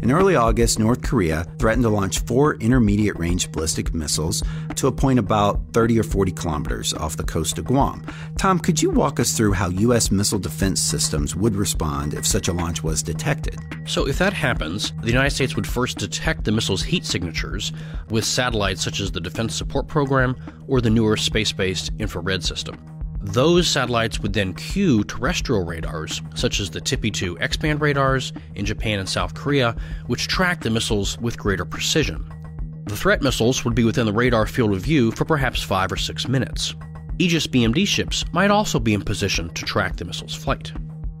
In early August, North Korea threatened to launch four intermediate range ballistic missiles to a point about 30 or 40 kilometers off the coast of Guam. Tom, could you walk us through how U.S. missile defense systems would respond if such a launch was detected? So, if that happens, the United States would first detect the missile's heat signatures with satellites such as the Defense Support Program or the newer space based infrared system. Those satellites would then cue terrestrial radars, such as the TPY-2 X band radars in Japan and South Korea, which track the missiles with greater precision. The threat missiles would be within the radar field of view for perhaps five or six minutes. Aegis BMD ships might also be in position to track the missile's flight.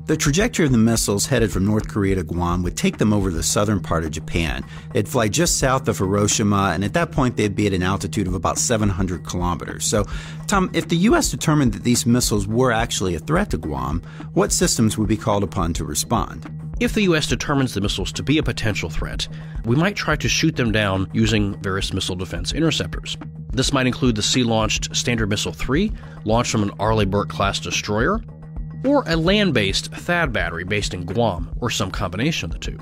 The trajectory of the missiles headed from North Korea to Guam would take them over the southern part of Japan. They'd fly just south of Hiroshima, and at that point, they'd be at an altitude of about 700 kilometers. So, Tom, if the U.S. determined that these missiles were actually a threat to Guam, what systems would be called upon to respond? If the U.S. determines the missiles to be a potential threat, we might try to shoot them down using various missile defense interceptors. This might include the sea launched Standard Missile 3, launched from an Arleigh Burke class destroyer, or a land based THAAD battery based in Guam, or some combination of the two.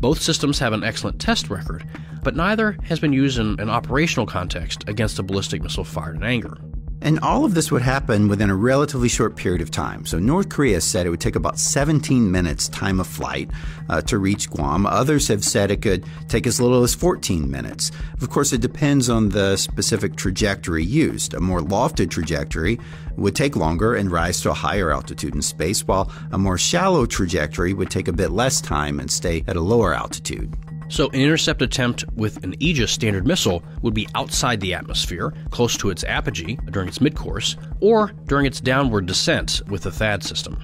Both systems have an excellent test record, but neither has been used in an operational context against a ballistic missile fired in anger. And all of this would happen within a relatively short period of time. So North Korea said it would take about 17 minutes time of flight uh, to reach Guam. Others have said it could take as little as 14 minutes. Of course, it depends on the specific trajectory used. A more lofted trajectory would take longer and rise to a higher altitude in space, while a more shallow trajectory would take a bit less time and stay at a lower altitude. So, an intercept attempt with an Aegis standard missile would be outside the atmosphere, close to its apogee during its midcourse, or during its downward descent with the THAAD system.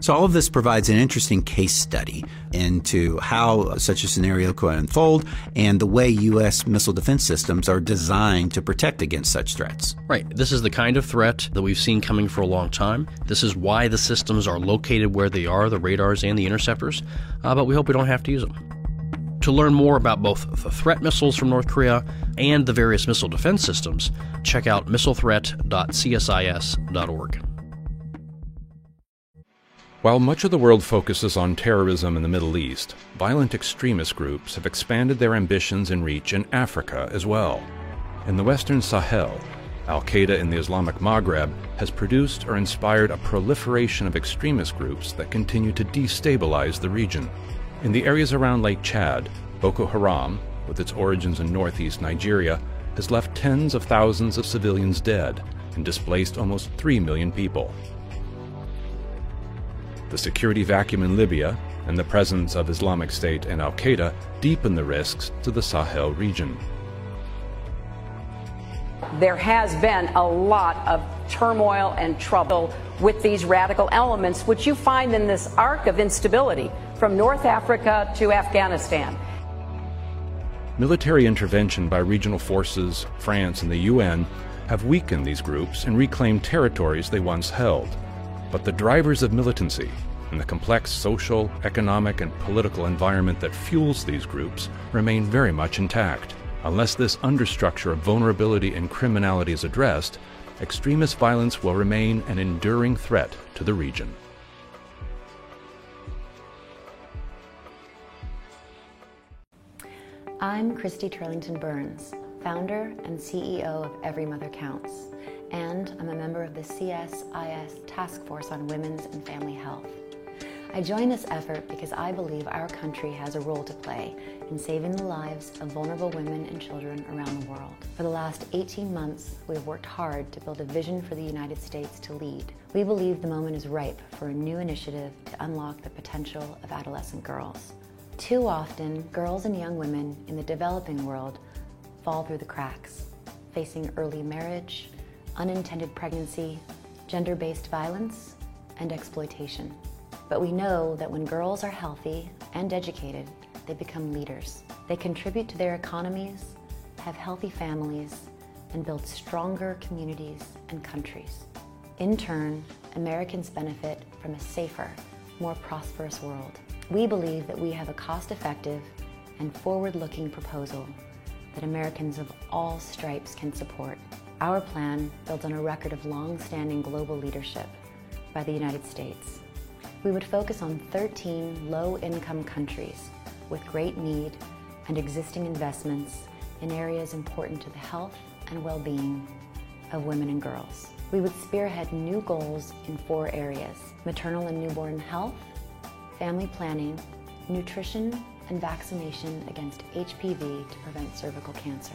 So, all of this provides an interesting case study into how such a scenario could unfold and the way U.S. missile defense systems are designed to protect against such threats. Right. This is the kind of threat that we've seen coming for a long time. This is why the systems are located where they are the radars and the interceptors, uh, but we hope we don't have to use them. To learn more about both the threat missiles from North Korea and the various missile defense systems, check out missilethreat.csis.org. While much of the world focuses on terrorism in the Middle East, violent extremist groups have expanded their ambitions and reach in Africa as well. In the Western Sahel, Al Qaeda in the Islamic Maghreb has produced or inspired a proliferation of extremist groups that continue to destabilize the region. In the areas around Lake Chad, Boko Haram, with its origins in northeast Nigeria, has left tens of thousands of civilians dead and displaced almost 3 million people. The security vacuum in Libya and the presence of Islamic State and Al Qaeda deepen the risks to the Sahel region. There has been a lot of turmoil and trouble with these radical elements, which you find in this arc of instability from North Africa to Afghanistan. Military intervention by regional forces, France, and the UN have weakened these groups and reclaimed territories they once held. But the drivers of militancy and the complex social, economic, and political environment that fuels these groups remain very much intact. Unless this understructure of vulnerability and criminality is addressed, extremist violence will remain an enduring threat to the region. I'm Christy Turlington Burns, founder and CEO of Every Mother Counts, and I'm a member of the CSIS Task Force on Women's and Family Health. I join this effort because I believe our country has a role to play in saving the lives of vulnerable women and children around the world. For the last 18 months, we have worked hard to build a vision for the United States to lead. We believe the moment is ripe for a new initiative to unlock the potential of adolescent girls. Too often, girls and young women in the developing world fall through the cracks, facing early marriage, unintended pregnancy, gender based violence, and exploitation. But we know that when girls are healthy and educated, they become leaders. They contribute to their economies, have healthy families, and build stronger communities and countries. In turn, Americans benefit from a safer, more prosperous world. We believe that we have a cost effective and forward looking proposal that Americans of all stripes can support. Our plan builds on a record of long standing global leadership by the United States. We would focus on 13 low income countries with great need and existing investments in areas important to the health and well being of women and girls. We would spearhead new goals in four areas maternal and newborn health, family planning, nutrition, and vaccination against HPV to prevent cervical cancer.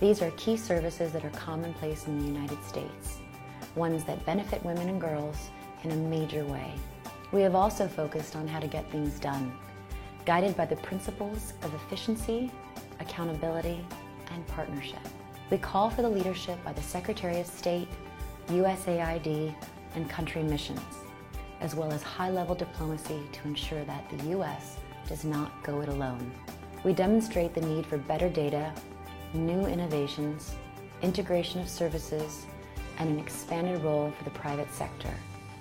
These are key services that are commonplace in the United States, ones that benefit women and girls in a major way. We have also focused on how to get things done, guided by the principles of efficiency, accountability, and partnership. We call for the leadership by the Secretary of State, USAID, and country missions, as well as high level diplomacy to ensure that the U.S. does not go it alone. We demonstrate the need for better data, new innovations, integration of services, and an expanded role for the private sector.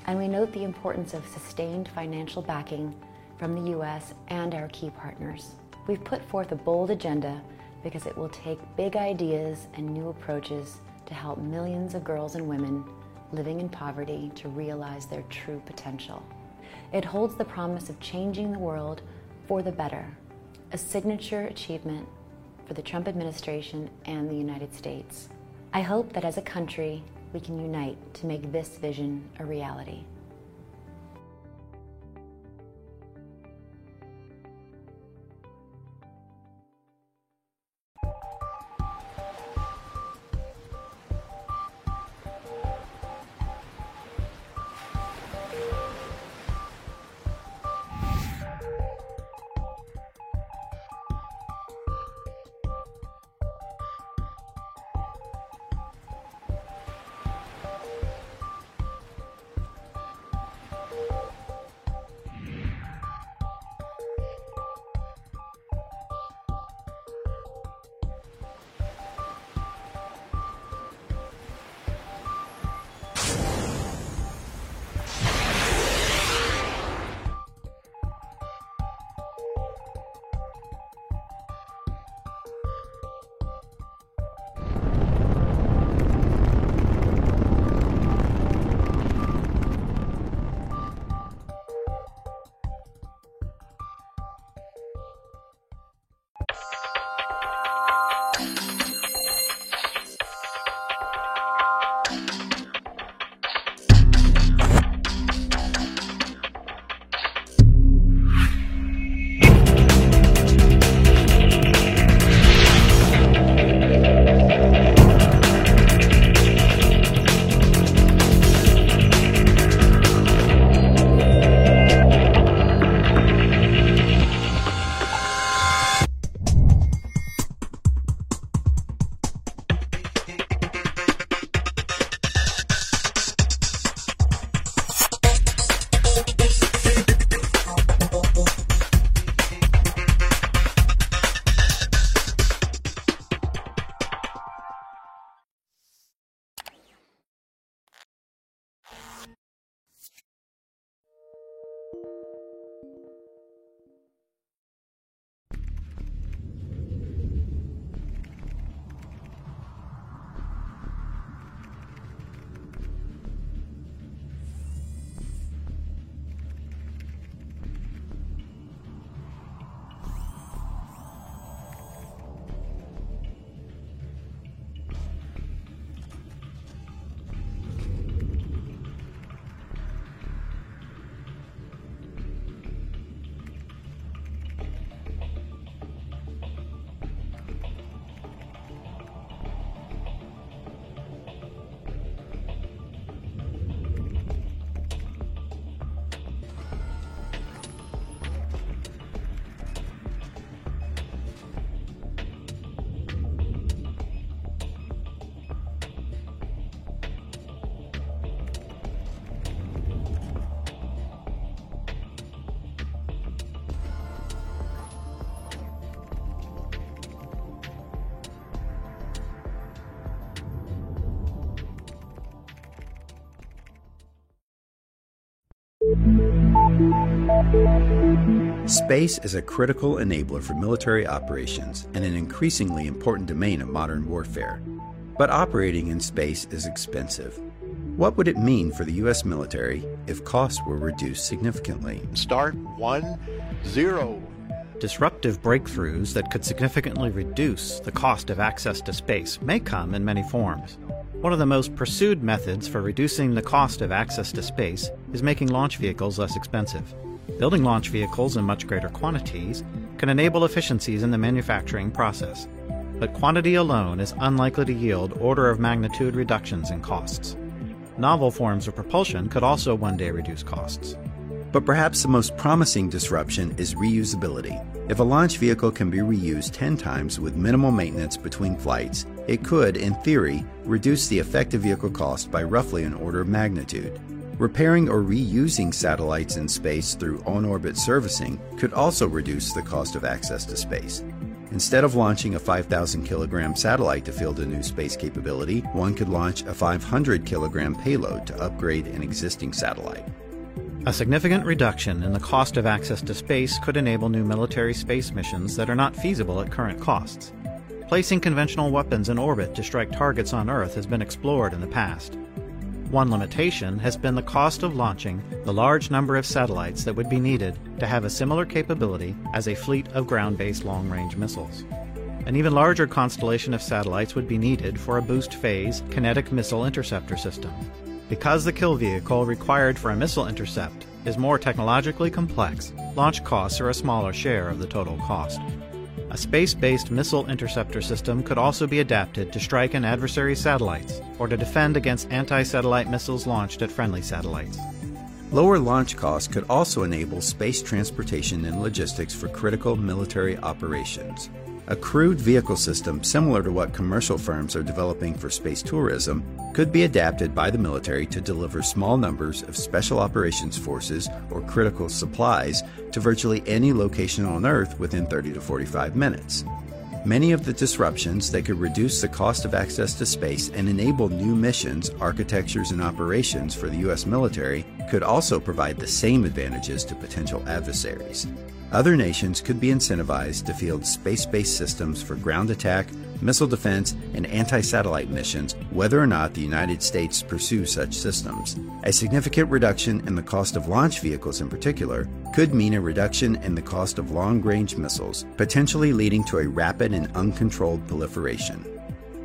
And we note the importance of sustained financial backing from the U.S. and our key partners. We've put forth a bold agenda because it will take big ideas and new approaches to help millions of girls and women living in poverty to realize their true potential. It holds the promise of changing the world for the better, a signature achievement for the Trump administration and the United States. I hope that as a country, we can unite to make this vision a reality. Space is a critical enabler for military operations and an increasingly important domain of modern warfare. But operating in space is expensive. What would it mean for the U.S. military if costs were reduced significantly? Start one, zero. Disruptive breakthroughs that could significantly reduce the cost of access to space may come in many forms. One of the most pursued methods for reducing the cost of access to space is making launch vehicles less expensive. Building launch vehicles in much greater quantities can enable efficiencies in the manufacturing process, but quantity alone is unlikely to yield order of magnitude reductions in costs. Novel forms of propulsion could also one day reduce costs. But perhaps the most promising disruption is reusability. If a launch vehicle can be reused 10 times with minimal maintenance between flights, it could, in theory, reduce the effective vehicle cost by roughly an order of magnitude. Repairing or reusing satellites in space through on orbit servicing could also reduce the cost of access to space. Instead of launching a 5,000 kilogram satellite to field a new space capability, one could launch a 500 kilogram payload to upgrade an existing satellite. A significant reduction in the cost of access to space could enable new military space missions that are not feasible at current costs. Placing conventional weapons in orbit to strike targets on Earth has been explored in the past. One limitation has been the cost of launching the large number of satellites that would be needed to have a similar capability as a fleet of ground based long range missiles. An even larger constellation of satellites would be needed for a boost phase kinetic missile interceptor system. Because the kill vehicle required for a missile intercept is more technologically complex, launch costs are a smaller share of the total cost. A space based missile interceptor system could also be adapted to strike an adversary's satellites or to defend against anti satellite missiles launched at friendly satellites. Lower launch costs could also enable space transportation and logistics for critical military operations. A crewed vehicle system similar to what commercial firms are developing for space tourism could be adapted by the military to deliver small numbers of special operations forces or critical supplies to virtually any location on Earth within 30 to 45 minutes. Many of the disruptions that could reduce the cost of access to space and enable new missions, architectures, and operations for the U.S. military could also provide the same advantages to potential adversaries. Other nations could be incentivized to field space based systems for ground attack, missile defense, and anti satellite missions, whether or not the United States pursues such systems. A significant reduction in the cost of launch vehicles, in particular, could mean a reduction in the cost of long range missiles, potentially leading to a rapid and uncontrolled proliferation.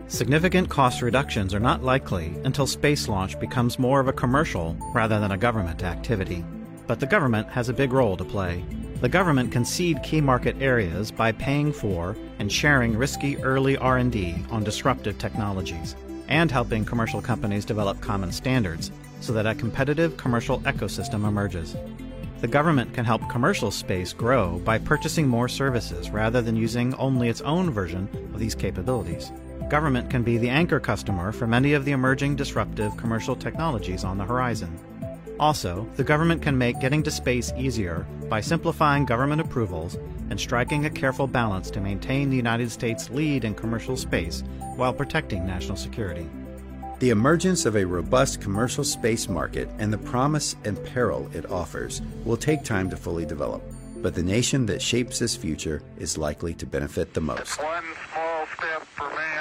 Significant cost reductions are not likely until space launch becomes more of a commercial rather than a government activity. But the government has a big role to play. The government can seed key market areas by paying for and sharing risky early R&D on disruptive technologies and helping commercial companies develop common standards so that a competitive commercial ecosystem emerges. The government can help commercial space grow by purchasing more services rather than using only its own version of these capabilities. Government can be the anchor customer for many of the emerging disruptive commercial technologies on the horizon. Also, the government can make getting to space easier by simplifying government approvals and striking a careful balance to maintain the United States' lead in commercial space while protecting national security. The emergence of a robust commercial space market and the promise and peril it offers will take time to fully develop, but the nation that shapes this future is likely to benefit the most. One small step for man,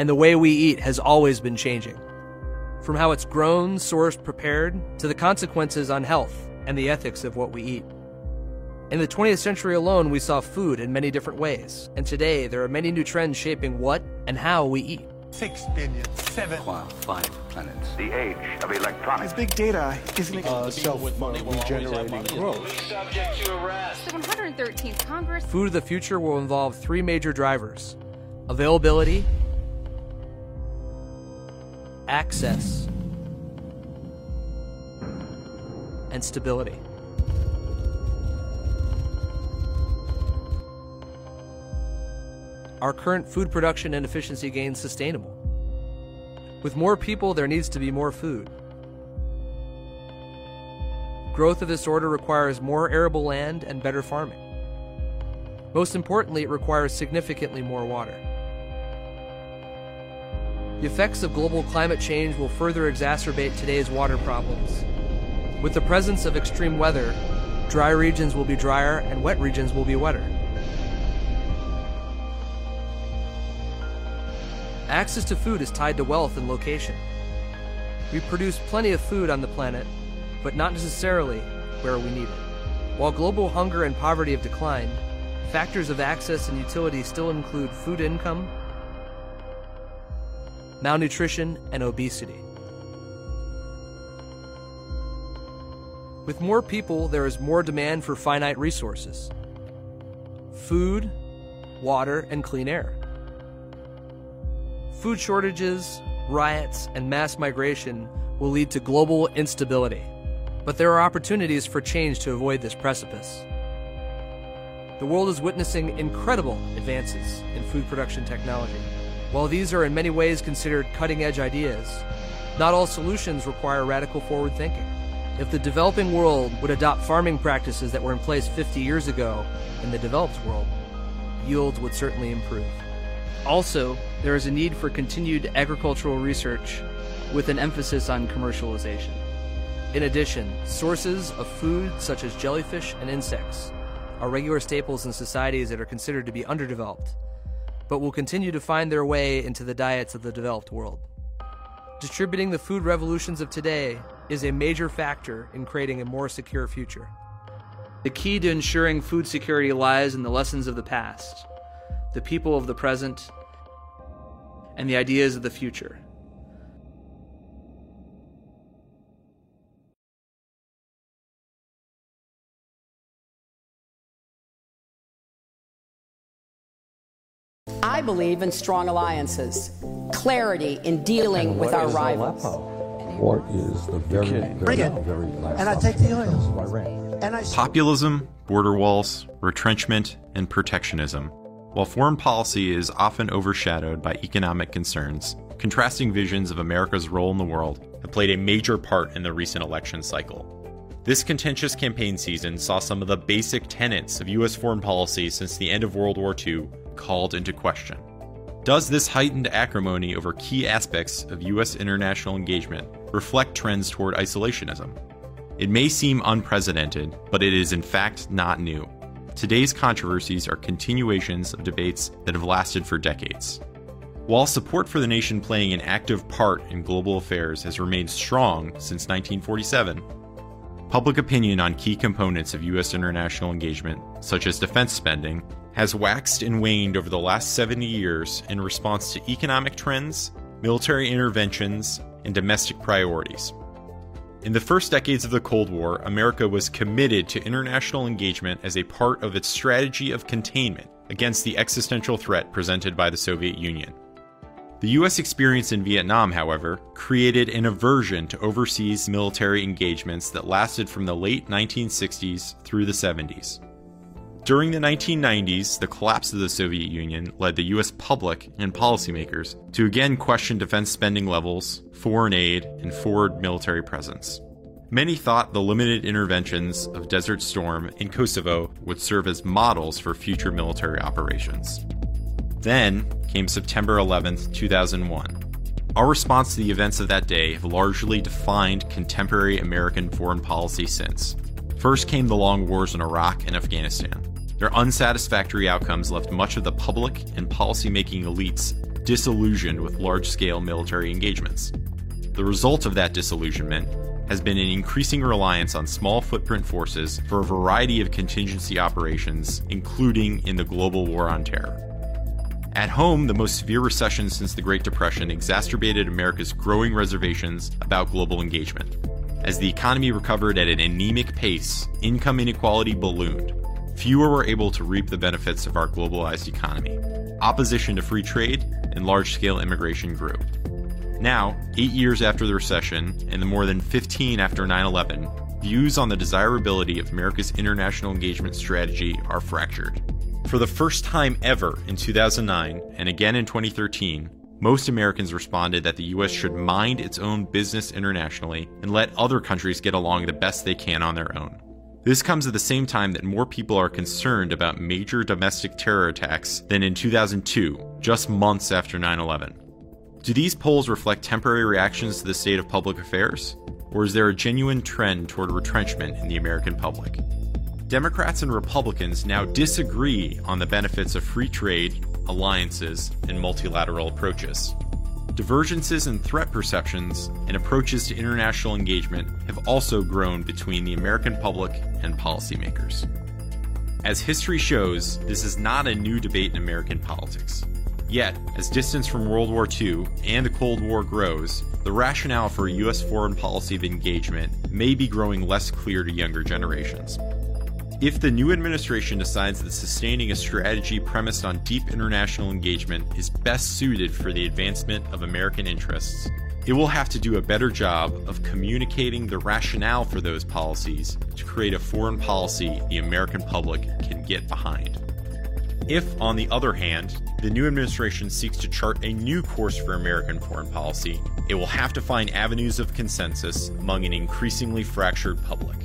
and the way we eat has always been changing. From how it's grown, sourced, prepared, to the consequences on health and the ethics of what we eat. In the 20th century alone, we saw food in many different ways, and today there are many new trends shaping what and how we eat. Six billion, seven. Wow, five planets. The age of electronics. This big data isn't uh, self-regenerating growth. Subject to arrest. The 113th Congress. Food of the future will involve three major drivers availability, access, and stability. Are current food production and efficiency gains sustainable? With more people, there needs to be more food. growth of this order requires more arable land and better farming. Most importantly, it requires significantly more water. The effects of global climate change will further exacerbate today's water problems. With the presence of extreme weather, dry regions will be drier and wet regions will be wetter. Access to food is tied to wealth and location. We produce plenty of food on the planet, but not necessarily where we need it. While global hunger and poverty have declined, factors of access and utility still include food income, malnutrition, and obesity. With more people, there is more demand for finite resources food, water, and clean air. Food shortages, riots, and mass migration will lead to global instability. But there are opportunities for change to avoid this precipice. The world is witnessing incredible advances in food production technology. While these are in many ways considered cutting edge ideas, not all solutions require radical forward thinking. If the developing world would adopt farming practices that were in place 50 years ago in the developed world, yields would certainly improve. Also, there is a need for continued agricultural research with an emphasis on commercialization. In addition, sources of food such as jellyfish and insects are regular staples in societies that are considered to be underdeveloped, but will continue to find their way into the diets of the developed world. Distributing the food revolutions of today is a major factor in creating a more secure future. The key to ensuring food security lies in the lessons of the past, the people of the present, and the ideas of the future. I believe in strong alliances, clarity in dealing with our rivals. What is the very, very, Bring it. very last And I take the oil. of Iran? And I Populism, border walls, retrenchment, and protectionism. While foreign policy is often overshadowed by economic concerns, contrasting visions of America's role in the world have played a major part in the recent election cycle. This contentious campaign season saw some of the basic tenets of U.S. foreign policy since the end of World War II called into question. Does this heightened acrimony over key aspects of U.S. international engagement reflect trends toward isolationism? It may seem unprecedented, but it is in fact not new. Today's controversies are continuations of debates that have lasted for decades. While support for the nation playing an active part in global affairs has remained strong since 1947, public opinion on key components of U.S. international engagement, such as defense spending, has waxed and waned over the last 70 years in response to economic trends, military interventions, and domestic priorities. In the first decades of the Cold War, America was committed to international engagement as a part of its strategy of containment against the existential threat presented by the Soviet Union. The U.S. experience in Vietnam, however, created an aversion to overseas military engagements that lasted from the late 1960s through the 70s. During the 1990s, the collapse of the Soviet Union led the U.S. public and policymakers to again question defense spending levels, foreign aid, and forward military presence. Many thought the limited interventions of Desert Storm in Kosovo would serve as models for future military operations. Then came September 11, 2001. Our response to the events of that day have largely defined contemporary American foreign policy since. First came the long wars in Iraq and Afghanistan. Their unsatisfactory outcomes left much of the public and policymaking elites disillusioned with large scale military engagements. The result of that disillusionment has been an increasing reliance on small footprint forces for a variety of contingency operations, including in the global war on terror. At home, the most severe recession since the Great Depression exacerbated America's growing reservations about global engagement. As the economy recovered at an anemic pace, income inequality ballooned. Fewer were able to reap the benefits of our globalized economy. Opposition to free trade and large scale immigration grew. Now, eight years after the recession and the more than 15 after 9 11, views on the desirability of America's international engagement strategy are fractured. For the first time ever in 2009 and again in 2013, most Americans responded that the US should mind its own business internationally and let other countries get along the best they can on their own. This comes at the same time that more people are concerned about major domestic terror attacks than in 2002, just months after 9 11. Do these polls reflect temporary reactions to the state of public affairs? Or is there a genuine trend toward retrenchment in the American public? Democrats and Republicans now disagree on the benefits of free trade, alliances, and multilateral approaches. Divergences in threat perceptions and approaches to international engagement have also grown between the American public and policymakers. As history shows, this is not a new debate in American politics. Yet, as distance from World War II and the Cold War grows, the rationale for U.S. foreign policy of engagement may be growing less clear to younger generations. If the new administration decides that sustaining a strategy premised on deep international engagement is best suited for the advancement of American interests, it will have to do a better job of communicating the rationale for those policies to create a foreign policy the American public can get behind. If, on the other hand, the new administration seeks to chart a new course for American foreign policy, it will have to find avenues of consensus among an increasingly fractured public.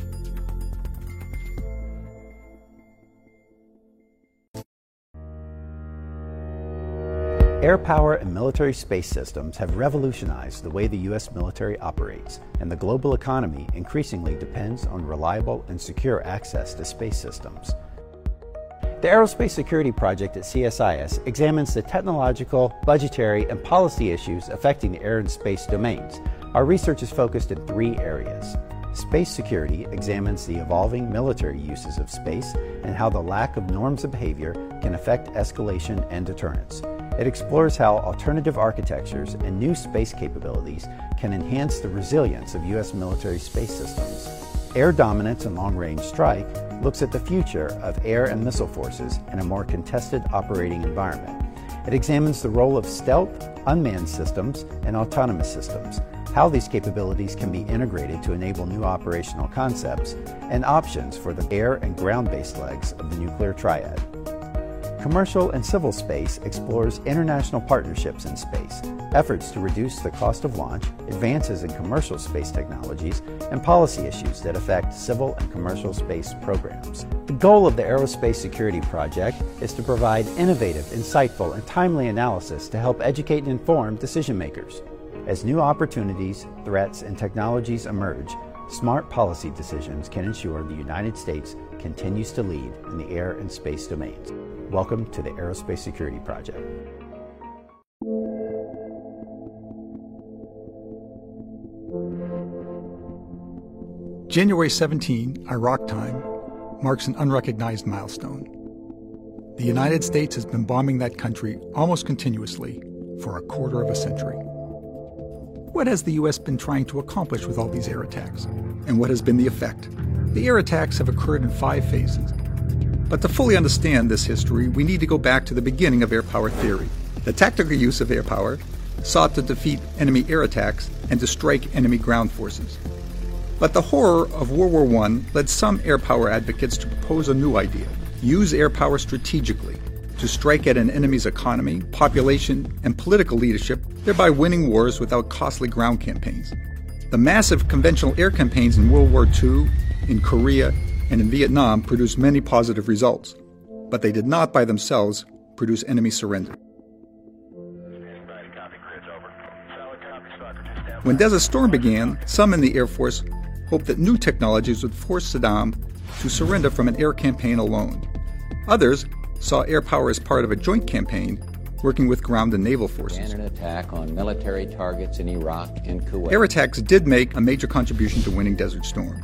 Air power and military space systems have revolutionized the way the U.S. military operates, and the global economy increasingly depends on reliable and secure access to space systems. The Aerospace Security Project at CSIS examines the technological, budgetary, and policy issues affecting the air and space domains. Our research is focused in three areas. Space security examines the evolving military uses of space and how the lack of norms of behavior can affect escalation and deterrence. It explores how alternative architectures and new space capabilities can enhance the resilience of U.S. military space systems. Air Dominance and Long Range Strike looks at the future of air and missile forces in a more contested operating environment. It examines the role of stealth, unmanned systems, and autonomous systems, how these capabilities can be integrated to enable new operational concepts, and options for the air and ground based legs of the nuclear triad. Commercial and Civil Space explores international partnerships in space, efforts to reduce the cost of launch, advances in commercial space technologies, and policy issues that affect civil and commercial space programs. The goal of the Aerospace Security Project is to provide innovative, insightful, and timely analysis to help educate and inform decision makers. As new opportunities, threats, and technologies emerge, smart policy decisions can ensure the United States continues to lead in the air and space domains. Welcome to the Aerospace Security Project. January 17, Iraq time, marks an unrecognized milestone. The United States has been bombing that country almost continuously for a quarter of a century. What has the U.S. been trying to accomplish with all these air attacks? And what has been the effect? The air attacks have occurred in five phases but to fully understand this history, we need to go back to the beginning of air power theory. The tactical use of air power sought to defeat enemy air attacks and to strike enemy ground forces. But the horror of World War I led some air power advocates to propose a new idea use air power strategically to strike at an enemy's economy, population, and political leadership, thereby winning wars without costly ground campaigns. The massive conventional air campaigns in World War II, in Korea, and in Vietnam produced many positive results, but they did not by themselves produce enemy surrender. When Desert Storm began, some in the Air Force hoped that new technologies would force Saddam to surrender from an air campaign alone. Others saw air power as part of a joint campaign working with ground and naval forces. an attack on military targets in Iraq and Kuwait. Air attacks did make a major contribution to winning Desert Storm.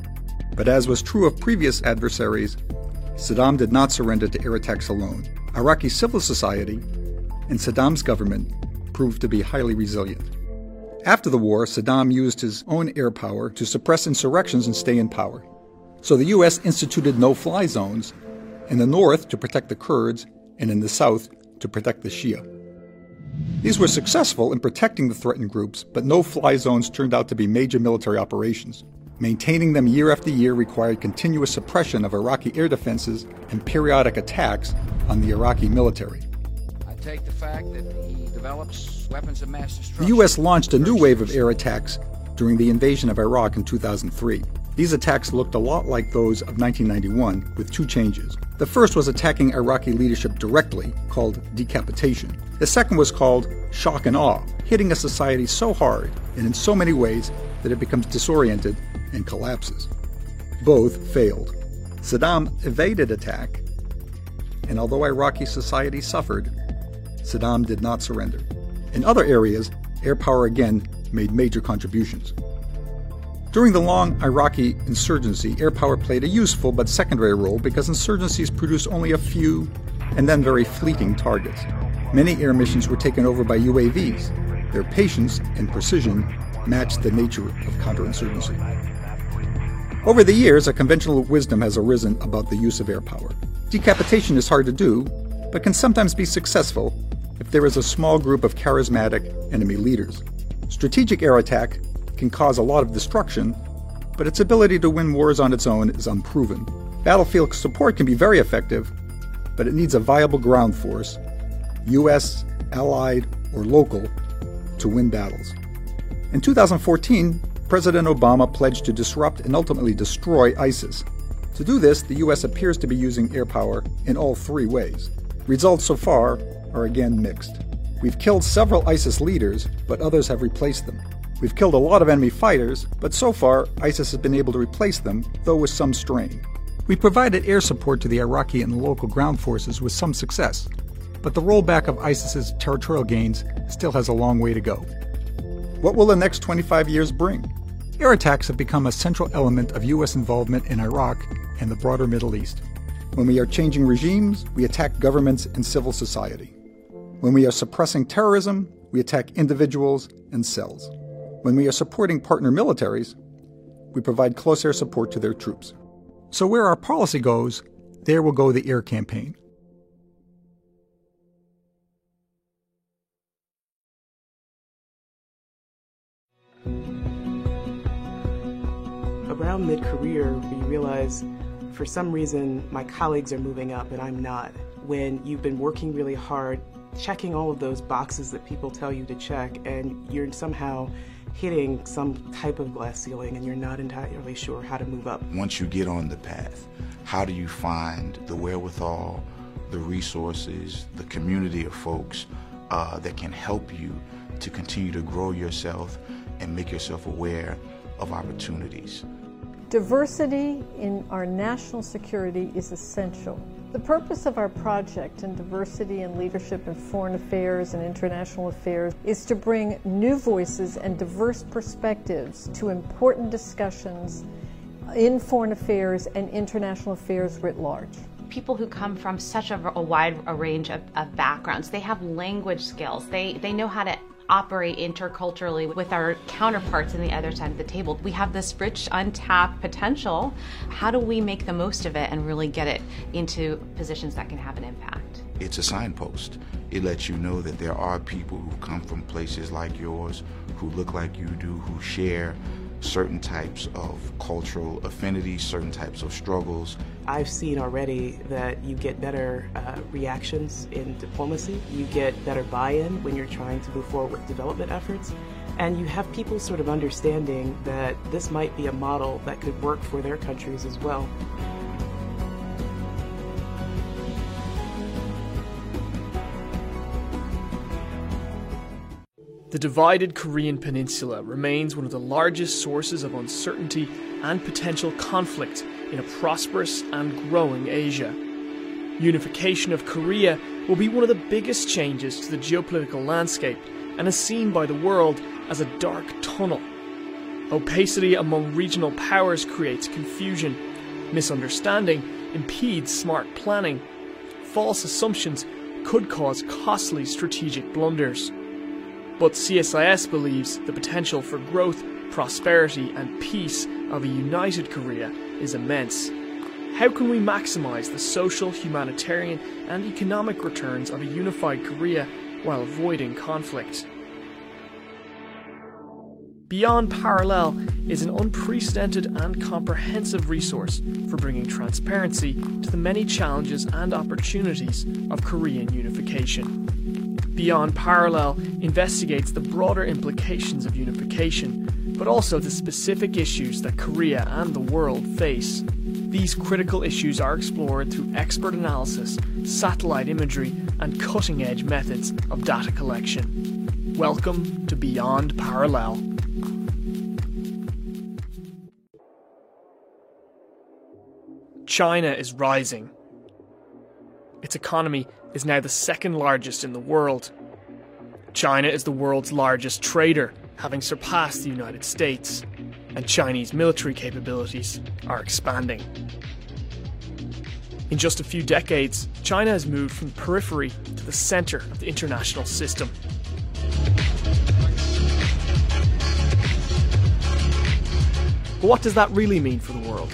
But as was true of previous adversaries, Saddam did not surrender to air attacks alone. Iraqi civil society and Saddam's government proved to be highly resilient. After the war, Saddam used his own air power to suppress insurrections and stay in power. So the U.S. instituted no fly zones in the north to protect the Kurds and in the south to protect the Shia. These were successful in protecting the threatened groups, but no fly zones turned out to be major military operations. Maintaining them year after year required continuous suppression of Iraqi air defenses and periodic attacks on the Iraqi military. I take the fact that he develops weapons of mass destruction. The U.S. launched a new wave of air attacks during the invasion of Iraq in 2003. These attacks looked a lot like those of 1991, with two changes. The first was attacking Iraqi leadership directly, called decapitation. The second was called shock and awe, hitting a society so hard and in so many ways that it becomes disoriented and collapses. Both failed. Saddam evaded attack, and although Iraqi society suffered, Saddam did not surrender. In other areas, air power again made major contributions. During the long Iraqi insurgency, air power played a useful but secondary role because insurgencies produced only a few and then very fleeting targets. Many air missions were taken over by UAVs. Their patience and precision matched the nature of counterinsurgency. Over the years, a conventional wisdom has arisen about the use of air power. Decapitation is hard to do, but can sometimes be successful if there is a small group of charismatic enemy leaders. Strategic air attack can cause a lot of destruction, but its ability to win wars on its own is unproven. Battlefield support can be very effective, but it needs a viable ground force, U.S., allied, or local, to win battles. In 2014, President Obama pledged to disrupt and ultimately destroy ISIS. To do this, the U.S. appears to be using air power in all three ways. Results so far are again mixed. We've killed several ISIS leaders, but others have replaced them. We've killed a lot of enemy fighters, but so far, ISIS has been able to replace them, though with some strain. We provided air support to the Iraqi and local ground forces with some success, but the rollback of ISIS's territorial gains still has a long way to go. What will the next 25 years bring? Air attacks have become a central element of U.S. involvement in Iraq and the broader Middle East. When we are changing regimes, we attack governments and civil society. When we are suppressing terrorism, we attack individuals and cells. When we are supporting partner militaries, we provide close air support to their troops. So, where our policy goes, there will go the air campaign. Around mid career, you realize for some reason my colleagues are moving up and I'm not. When you've been working really hard, checking all of those boxes that people tell you to check, and you're somehow hitting some type of glass ceiling and you're not entirely sure how to move up. Once you get on the path, how do you find the wherewithal, the resources, the community of folks uh, that can help you to continue to grow yourself and make yourself aware of opportunities? Diversity in our national security is essential. The purpose of our project in diversity and leadership in foreign affairs and international affairs is to bring new voices and diverse perspectives to important discussions in foreign affairs and international affairs writ large people who come from such a, a wide a range of, of, backgrounds. They have language skills. They they know how to operate interculturally with our counterparts on the other side of the table. We have this rich, untapped potential. How do we make the most of it and really get it into positions that can have an impact? It's a signpost. It lets you know that there are people who come from places like yours, who look like you do, who share certain types of cultural affinities, certain types of struggles. I've seen already that you get better uh, reactions in diplomacy, you get better buy in when you're trying to move forward with development efforts, and you have people sort of understanding that this might be a model that could work for their countries as well. The divided Korean peninsula remains one of the largest sources of uncertainty and potential conflict in a prosperous and growing Asia. Unification of Korea will be one of the biggest changes to the geopolitical landscape and is seen by the world as a dark tunnel. Opacity among regional powers creates confusion. Misunderstanding impedes smart planning. False assumptions could cause costly strategic blunders. But CSIS believes the potential for growth, prosperity, and peace of a united Korea is immense. How can we maximise the social, humanitarian, and economic returns of a unified Korea while avoiding conflict? Beyond Parallel is an unprecedented and comprehensive resource for bringing transparency to the many challenges and opportunities of Korean unification. Beyond Parallel investigates the broader implications of unification, but also the specific issues that Korea and the world face. These critical issues are explored through expert analysis, satellite imagery, and cutting edge methods of data collection. Welcome to Beyond Parallel. China is rising. Its economy is now the second largest in the world. China is the world's largest trader, having surpassed the United States, and Chinese military capabilities are expanding. In just a few decades, China has moved from the periphery to the centre of the international system. But what does that really mean for the world?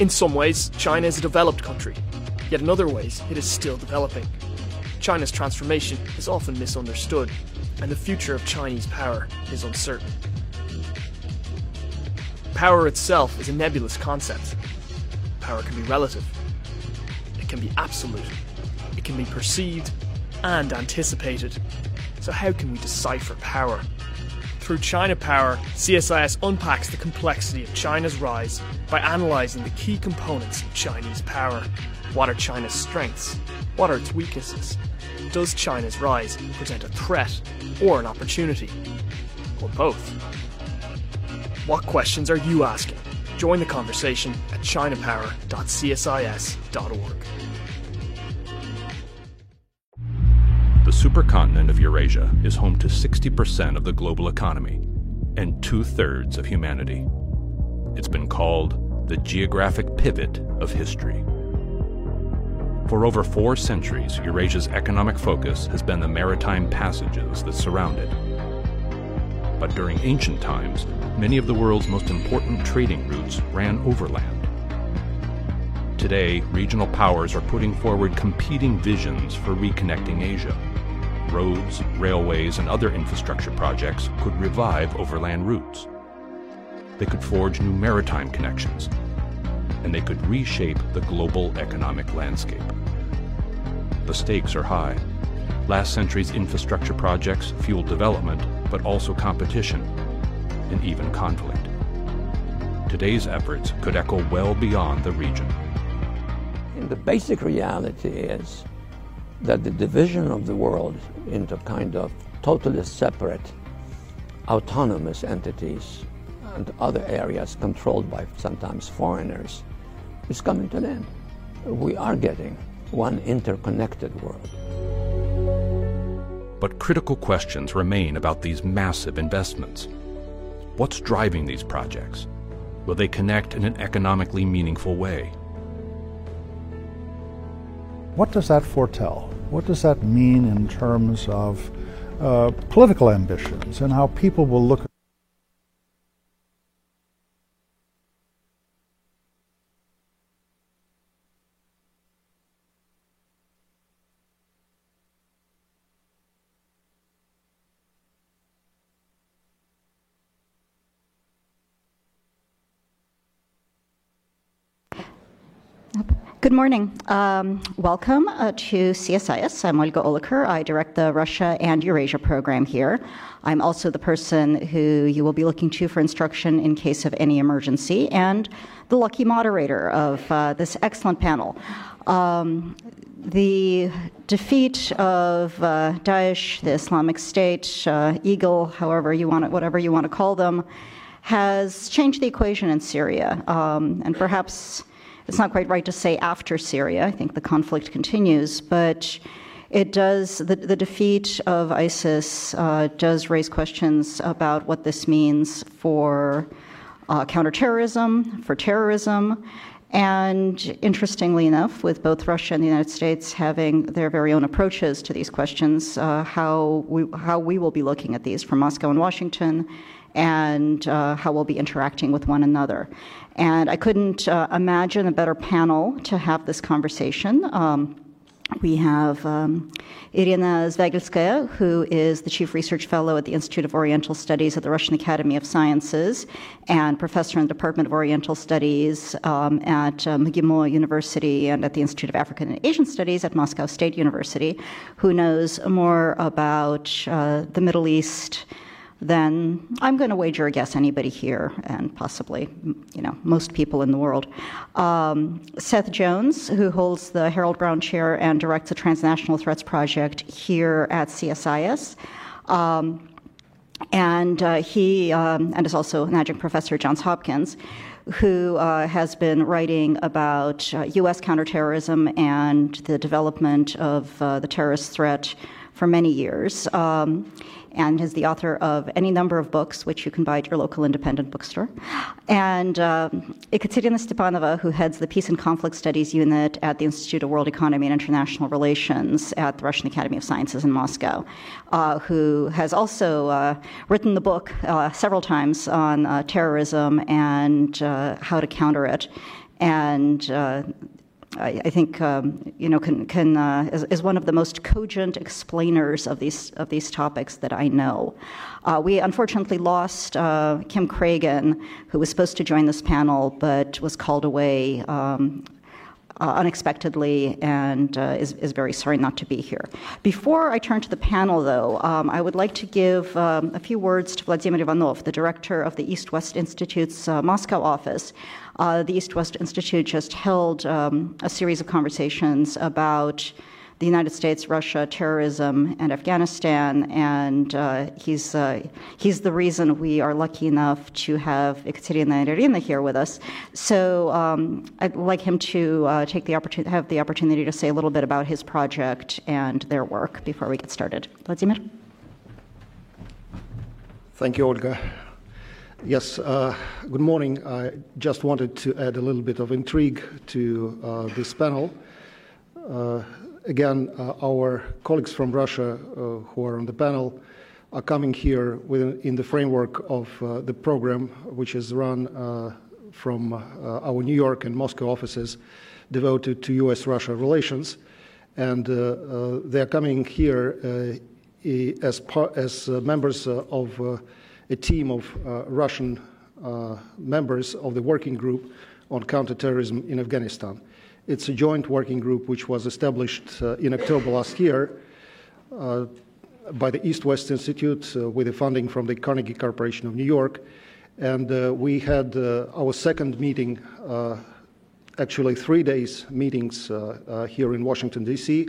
In some ways, China is a developed country, yet in other ways, it is still developing. China's transformation is often misunderstood, and the future of Chinese power is uncertain. Power itself is a nebulous concept. Power can be relative, it can be absolute, it can be perceived and anticipated. So, how can we decipher power? Through China Power, CSIS unpacks the complexity of China's rise by analysing the key components of Chinese power. What are China's strengths? What are its weaknesses? Does China's rise present a threat or an opportunity? Or both? What questions are you asking? Join the conversation at chinapower.csis.org. The supercontinent of Eurasia is home to 60% of the global economy and two thirds of humanity. It's been called the geographic pivot of history. For over four centuries, Eurasia's economic focus has been the maritime passages that surround it. But during ancient times, many of the world's most important trading routes ran overland. Today, regional powers are putting forward competing visions for reconnecting Asia roads, railways, and other infrastructure projects could revive overland routes. They could forge new maritime connections, and they could reshape the global economic landscape. The stakes are high. Last century's infrastructure projects fueled development, but also competition, and even conflict. Today's efforts could echo well beyond the region. And the basic reality is that the division of the world into kind of totally separate, autonomous entities and other areas controlled by sometimes foreigners is coming to an end. We are getting one interconnected world. But critical questions remain about these massive investments. What's driving these projects? Will they connect in an economically meaningful way? What does that foretell? What does that mean in terms of uh, political ambitions and how people will look Good morning. Um, welcome uh, to CSIS. I'm Olga Oliker. I direct the Russia and Eurasia program here. I'm also the person who you will be looking to for instruction in case of any emergency and the lucky moderator of uh, this excellent panel. Um, the defeat of uh, Daesh, the Islamic State, uh, Eagle, however you want it, whatever you want to call them, has changed the equation in Syria, um, and perhaps it's not quite right to say after Syria. I think the conflict continues, but it does, the, the defeat of ISIS uh, does raise questions about what this means for uh, counterterrorism, for terrorism, and interestingly enough, with both Russia and the United States having their very own approaches to these questions, uh, how, we, how we will be looking at these from Moscow and Washington, and uh, how we'll be interacting with one another. And I couldn't uh, imagine a better panel to have this conversation. Um, we have um, Irina Zvyagelskaya, who is the Chief Research Fellow at the Institute of Oriental Studies at the Russian Academy of Sciences and Professor in the Department of Oriental Studies um, at uh, MGIMO University and at the Institute of African and Asian Studies at Moscow State University, who knows more about uh, the Middle East then I'm going to wager a guess anybody here and possibly, you know, most people in the world. Um, Seth Jones, who holds the Harold Brown Chair and directs the Transnational Threats Project here at CSIS. Um, and uh, he, um, and is also an adjunct professor at Johns Hopkins, who uh, has been writing about uh, U.S. counterterrorism and the development of uh, the terrorist threat for many years. Um, and is the author of any number of books, which you can buy at your local independent bookstore. And uh, Ekaterina Stepanova, who heads the Peace and Conflict Studies Unit at the Institute of World Economy and International Relations at the Russian Academy of Sciences in Moscow, uh, who has also uh, written the book uh, several times on uh, terrorism and uh, how to counter it. And I, think um, you know can, can uh, is, is, one of the most cogent explainers of these of these topics that I know. Uh, we unfortunately lost uh, Kim Cragin, who was supposed to join this panel but was called away. Um, uh, unexpectedly and uh, is, is very sorry not to be here. Before I turn to the panel, though, um, I would like to give um, a few words to Vladimir Ivanov, the director of the East West Institute's uh, Moscow office, uh, the East West Institute just held um, a series of conversations about the United States, Russia, terrorism, and Afghanistan. And uh, he's, uh, he's the reason we are lucky enough to have Ekaterina and Irina here with us. So um, I'd like him to uh, take the have the opportunity to say a little bit about his project and their work before we get started. Vladimir? Thank you, Olga. Yes, uh, good morning. I just wanted to add a little bit of intrigue to uh, this panel. Uh, again, uh, our colleagues from Russia uh, who are on the panel are coming here within, in the framework of uh, the program, which is run from our New York and Moscow offices devoted to US Russia relations. And they're coming here as, par- as members of a team of uh, Russian uh, members of the working group on counterterrorism in Afghanistan. It's a joint working group which was established uh, in October last year by the East West Institute with the funding from the Carnegie Corporation of New York. And we had our second meeting actually three days meetings uh, uh, here in Washington, D.C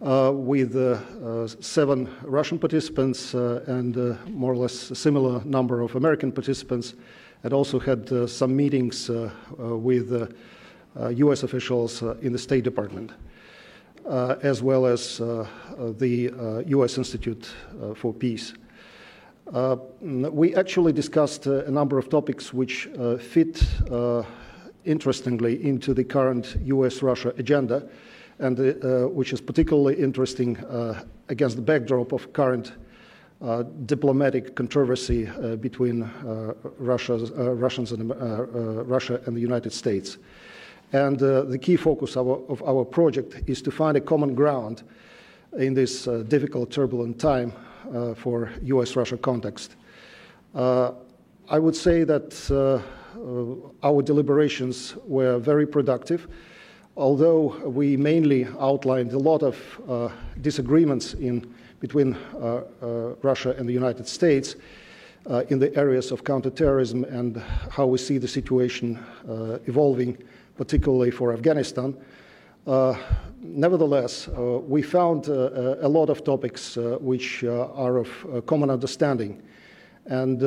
Uh, with uh, uh, seven Russian participants uh, and uh, more or less a similar number of American participants, and also had some meetings with U.S. officials in the State Department. Uh, as well as uh, the uh, U.S. Institute for Peace. we actually discussed a number of topics which fit interestingly into the current U.S. Russia agenda, and uh, which is particularly interesting uh, against the backdrop of current uh, diplomatic controversy uh, between uh, Russia's, uh, Russians and Russia and the United States. And the key focus of our, of our, project is to find a common ground in this difficult, turbulent time for U.S.-Russia context. I would say that uh, our deliberations were very productive although we mainly outlined a lot of uh, disagreements in, between uh, uh, Russia and the United States uh, in the areas of counterterrorism and how we see the situation uh, evolving, particularly for Afghanistan, uh, nevertheless, we found a lot of topics which are of common understanding. And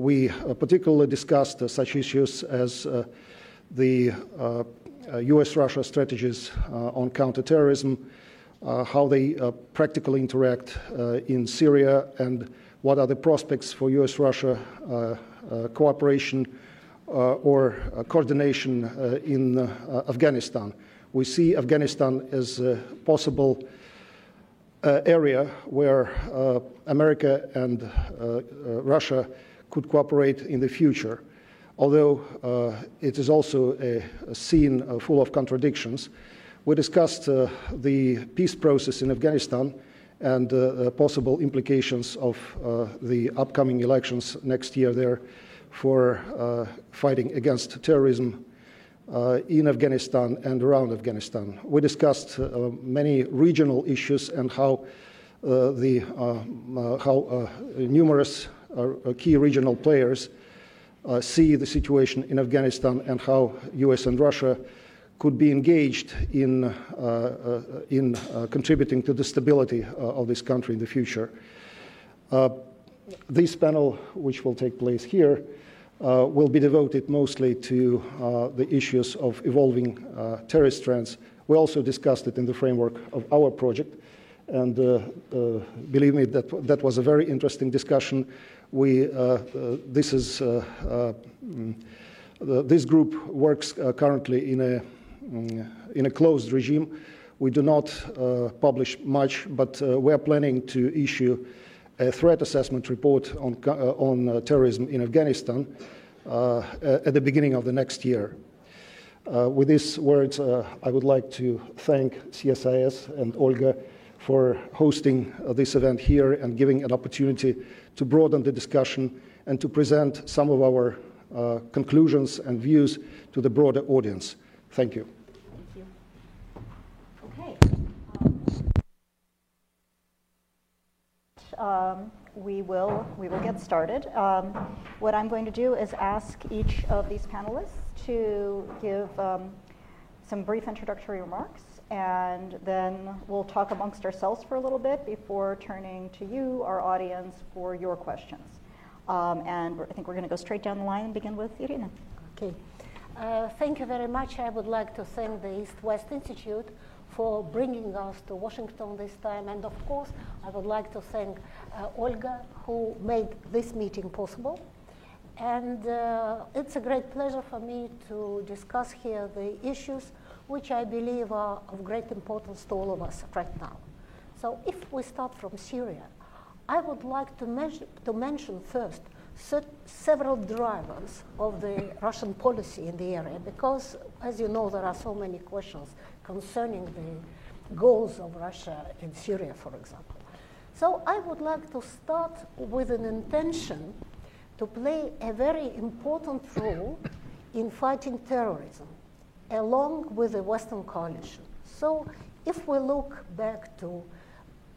we particularly discussed such issues as the US uh, Russia strategies uh, on counterterrorism, uh, how they uh, practically interact uh, in Syria, and what are the prospects for US Russia uh, cooperation or coordination in Afghanistan. We see Afghanistan as a possible area where America and Russia could cooperate in the future although uh, it is also a, a scene uh, full of contradictions, We discussed uh, the peace process in Afghanistan and uh, possible implications of uh, the upcoming elections next year there for uh, fighting against terrorism uh, in Afghanistan and around Afghanistan. We discussed many regional issues and how the how numerous key regional players see the situation in Afghanistan and how U.S. and Russia could be engaged in, uh, uh, in uh, contributing to the stability of this country in the future. this panel, which will take place here, uh, will be devoted mostly to uh, the issues of evolving uh, terrorist trends. We also discussed it in the framework of our project, and believe me, that that was a very interesting discussion. We this is mm, this group works currently in a in a closed regime. We do not uh, publish much, but uh, we are planning to issue a threat assessment report on, uh, on terrorism in Afghanistan at the beginning of the next year. Uh, with these words, uh, I would like to thank CSIS and Olga for hosting uh, this event here and giving an opportunity to broaden the discussion and to present some of our conclusions and views to the broader audience. Thank you. um, we will we will get started. Um, what I'm going to do is ask each of these panelists to give um, some brief introductory remarks, and then we'll talk amongst ourselves for a little bit before turning to you, our audience, for your questions. Um, and I think we're going to go straight down the line and begin with Irina. Okay. Uh, thank you very much. I would like to thank the East West Institute for bringing us to Washington this time. And of course, I would like to thank uh, Olga, who made this meeting possible. And uh, it's a great pleasure for me to discuss here the issues which I believe are of great importance to all of us right now. So if we start from Syria, I would like to, mention, to mention first several drivers of the Russian policy in the area because, as you know, there are so many questions concerning the goals of Russia in Syria, for example. So I would like to start with an intention to play a very important role in fighting terrorism along with the Western coalition. So if we look back to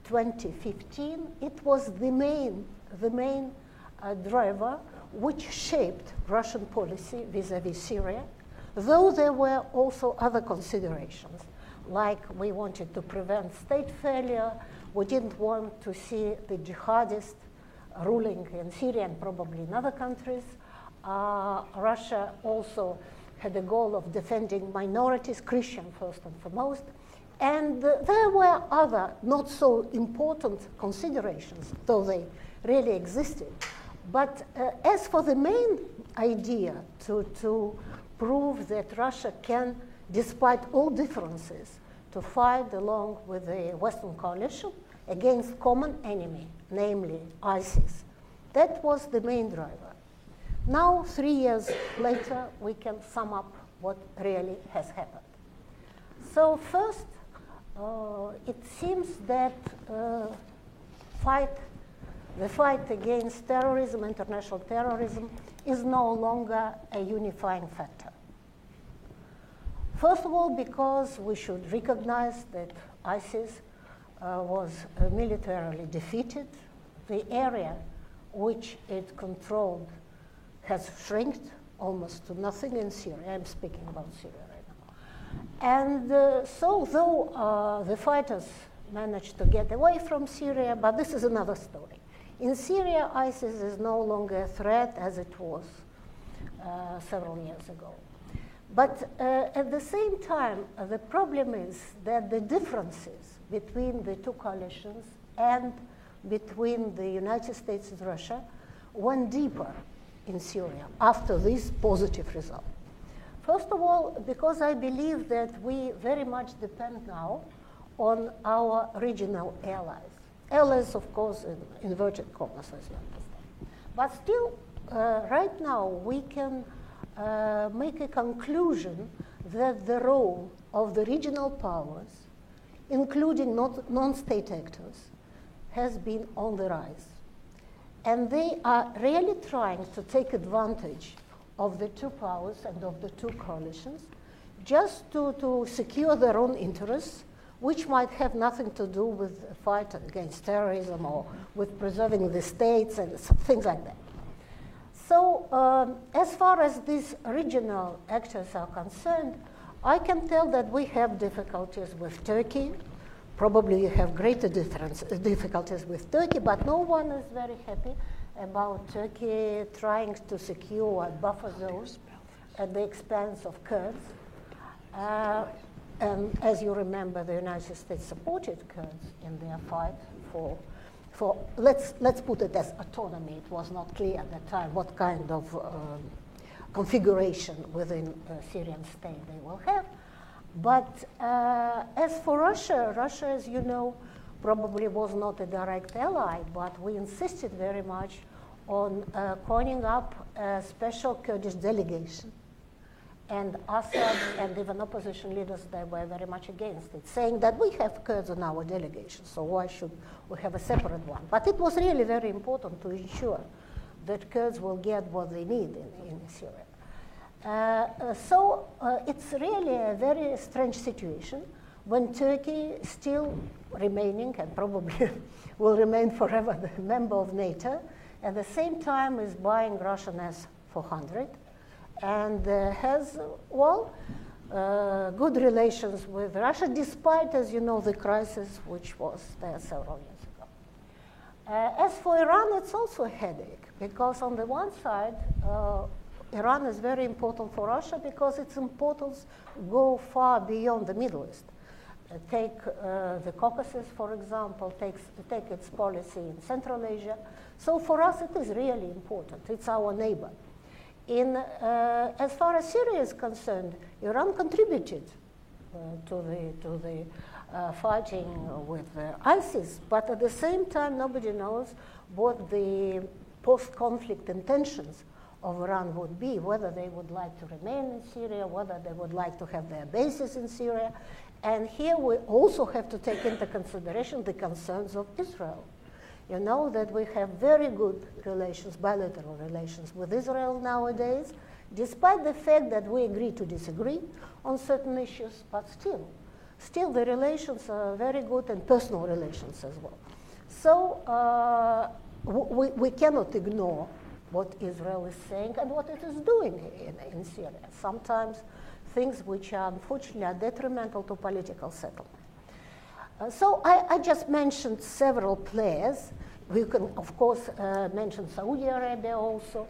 2015, it was the main, the main uh, driver which shaped Russian policy vis-à-vis Syria though there were also other considerations, like we wanted to prevent state failure, we didn't want to see the jihadists ruling in Syria and probably in other countries. Uh, Russia also had the goal of defending minorities, Christian first and foremost. And uh, there were other not so important considerations, though they really existed. But uh, as for the main idea to, to prove that Russia can, despite all differences, to fight along with the Western coalition against common enemy, namely ISIS. That was the main driver. Now, three years later, we can sum up what really has happened. So first, uh, it seems that uh, fight, the fight against terrorism, international terrorism, is no longer a unifying factor. First of all, because we should recognize that ISIS uh, was uh, militarily defeated. The area which it controlled has shrinked almost to nothing in Syria. I'm speaking about Syria right now. And uh, so, though uh, the fighters managed to get away from Syria, but this is another story. In Syria, ISIS is no longer a threat as it was uh, several years ago. But uh, at the same time, uh, the problem is that the differences between the two coalitions and between the United States and Russia went deeper in Syria after this positive result. First of all, because I believe that we very much depend now on our regional allies. Allies, of course, in inverted commas, as you understand. But still, uh, right now, we can uh, make a conclusion that the role of the regional powers, including non state actors, has been on the rise. And they are really trying to take advantage of the two powers and of the two coalitions just to, to secure their own interests, which might have nothing to do with a fight against terrorism or with preserving the states and things like that. So, um, as far as these regional actors are concerned, I can tell that we have difficulties with Turkey. Probably you have greater difficulties with Turkey, but no one is very happy about Turkey trying to secure a buffer zone at the expense of Kurds. Uh, and as you remember, the United States supported Kurds in their fight for, for let's, let's put it as autonomy. It was not clear at that time what kind of um, configuration within a Syrian state they will have. But uh, as for Russia, Russia, as you know, probably was not a direct ally, but we insisted very much on uh, calling up a special Kurdish delegation. And Assad and even opposition leaders, they were very much against it, saying that we have Kurds in our delegation, so why should we have a separate one? But it was really very important to ensure that Kurds will get what they need in, in Syria. Uh, uh, so uh, it's really a very strange situation when Turkey still remaining and probably will remain forever the member of NATO, at the same time is buying Russian S-400 and uh, has, well, uh, good relations with Russia, despite, as you know, the crisis which was there several years ago. Uh, as for Iran, it's also a headache because, on the one side, Iran is very important for Russia because its importance go far beyond the Middle East. Uh, take uh, the Caucasus, for example, takes, take its policy in Central Asia. So for us, it is really important. It's our neighbor. In, uh, as far as Syria is concerned, Iran contributed uh, to the, to the uh, fighting with ISIS, but at the same time, nobody knows what the post-conflict intentions of Iran would be, whether they would like to remain in Syria, whether they would like to have their bases in Syria. And here we also have to take into consideration the concerns of Israel. You know that we have very good relations, bilateral relations with Israel nowadays, despite the fact that we agree to disagree on certain issues, but still, still the relations are very good and personal relations as well. So uh, we, we cannot ignore what Israel is saying and what it is doing in, in Syria. Sometimes things which are unfortunately are detrimental to political settlement. Uh, so I, I, just mentioned several players. We can, of course, uh, mention Saudi Arabia also.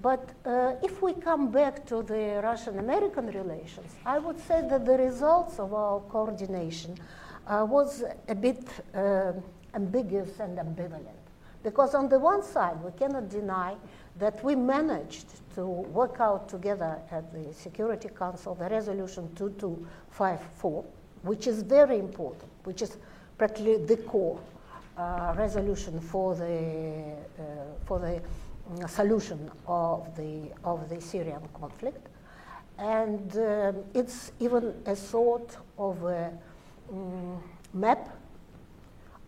But uh, if we come back to the Russian American relations, I would say that the results of our coordination uh, was a bit uh, ambiguous and ambivalent. Because on the one side, we cannot deny that we managed to work out together at the Security Council the resolution 2254, which is very important, which is practically the core uh, resolution for the, uh, for the uh, solution of the, of the Syrian conflict. And um, it's even a sort of a um, map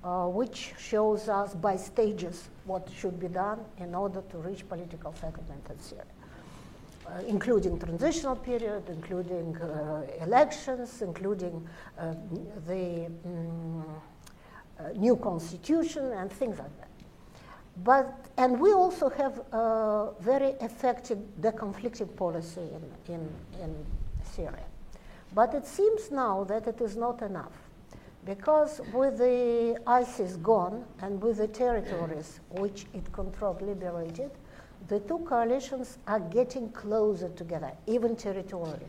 uh, which shows us by stages what should be done in order to reach political settlement in Syria. Uh, including transitional period, including uh, elections, including uh, the um, new constitution and things like that. But, and we also have a very effective deconflicting policy in, in, in Syria. But it seems now that it is not enough. Because with the ISIS gone and with the territories which it controlled liberated, the two coalitions are getting closer together, even territorially.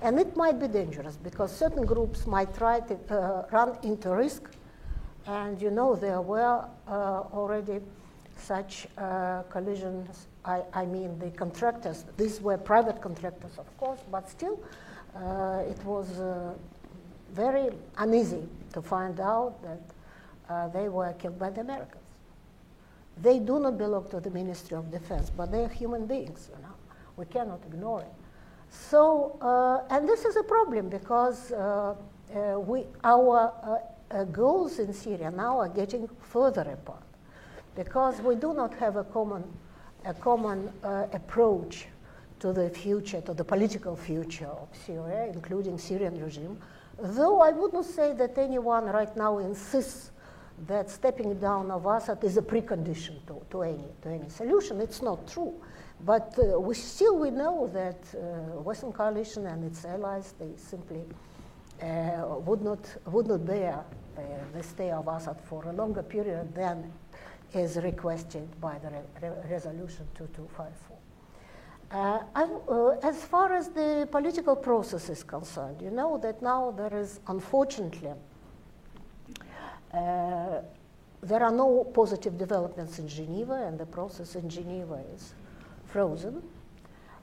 And it might be dangerous because certain groups might try to uh, run into risk. And you know, there were uh, already such uh, collisions. I, I, mean, the contractors, these were private contractors, of course, but still, uh, it was uh, very uneasy to find out that uh, they were killed by the Americans. They do not belong to the Ministry of Defense, but they are human beings. You know? We cannot ignore it. So, uh, and this is a problem because uh, uh, we, our uh, uh, goals in Syria now are getting further apart because we do not have a common, a common approach to the future, to the political future of Syria, including Syrian regime. Though I would not say that anyone right now insists that stepping down of Assad is a precondition to, to, any, to any solution. It's not true. But uh, we still we know that uh, Western coalition and its allies they simply uh, would not would not bear uh, the stay of Assad for a longer period than is requested by the re- resolution 2254. Uh, uh, as far as the political process is concerned, you know that now there is, unfortunately, uh, there are no positive developments in Geneva, and the process in Geneva is frozen.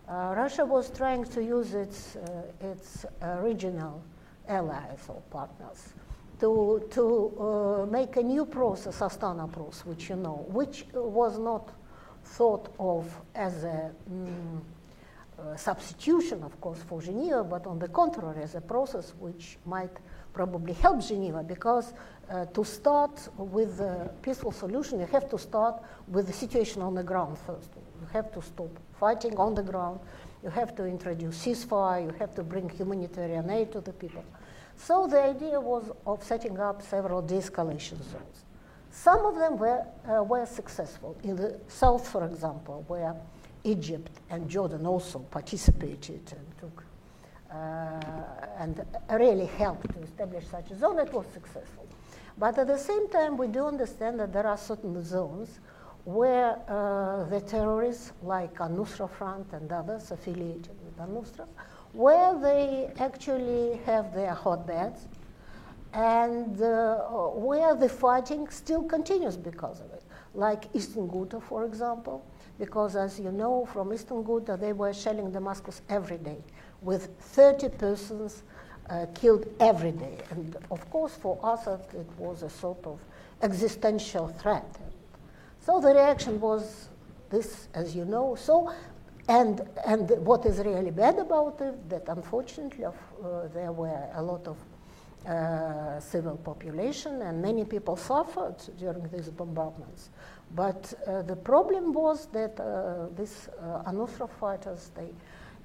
Uh, Russia was trying to use its, uh, its uh, regional allies or partners to, to make a new process, Astana process, which you know, which was not thought of as a uh, substitution, of course, for Geneva, but on the contrary, as a process which might probably help Geneva because uh, to start with a peaceful solution, you have to start with the situation on the ground first. You have to stop fighting on the ground. You have to introduce ceasefire. You have to bring humanitarian aid to the people. So the idea was of setting up several de-escalation zones. Some of them were, uh, were successful. In the south, for example, where Egypt and Jordan also participated and took uh, and really helped to establish such a zone, it was successful. But at the same time, we do understand that there are certain zones where uh, the terrorists, like Al-Nusra Front and others affiliated with Al-Nusra, where they actually have their hotbeds and uh, where the fighting still continues because of it, like Eastern Ghouta, for example, because as you know from Eastern Ghouta, they were shelling Damascus every day with 30 persons uh, killed every day. And of course, for us, it was a sort of existential threat. So the reaction was this, as you know. So, and, and what is really bad about it, that unfortunately uh, there were a lot of uh, civil population and many people suffered during these bombardments. But uh, the problem was that uh, these uh, Al-Nusra fighters, they,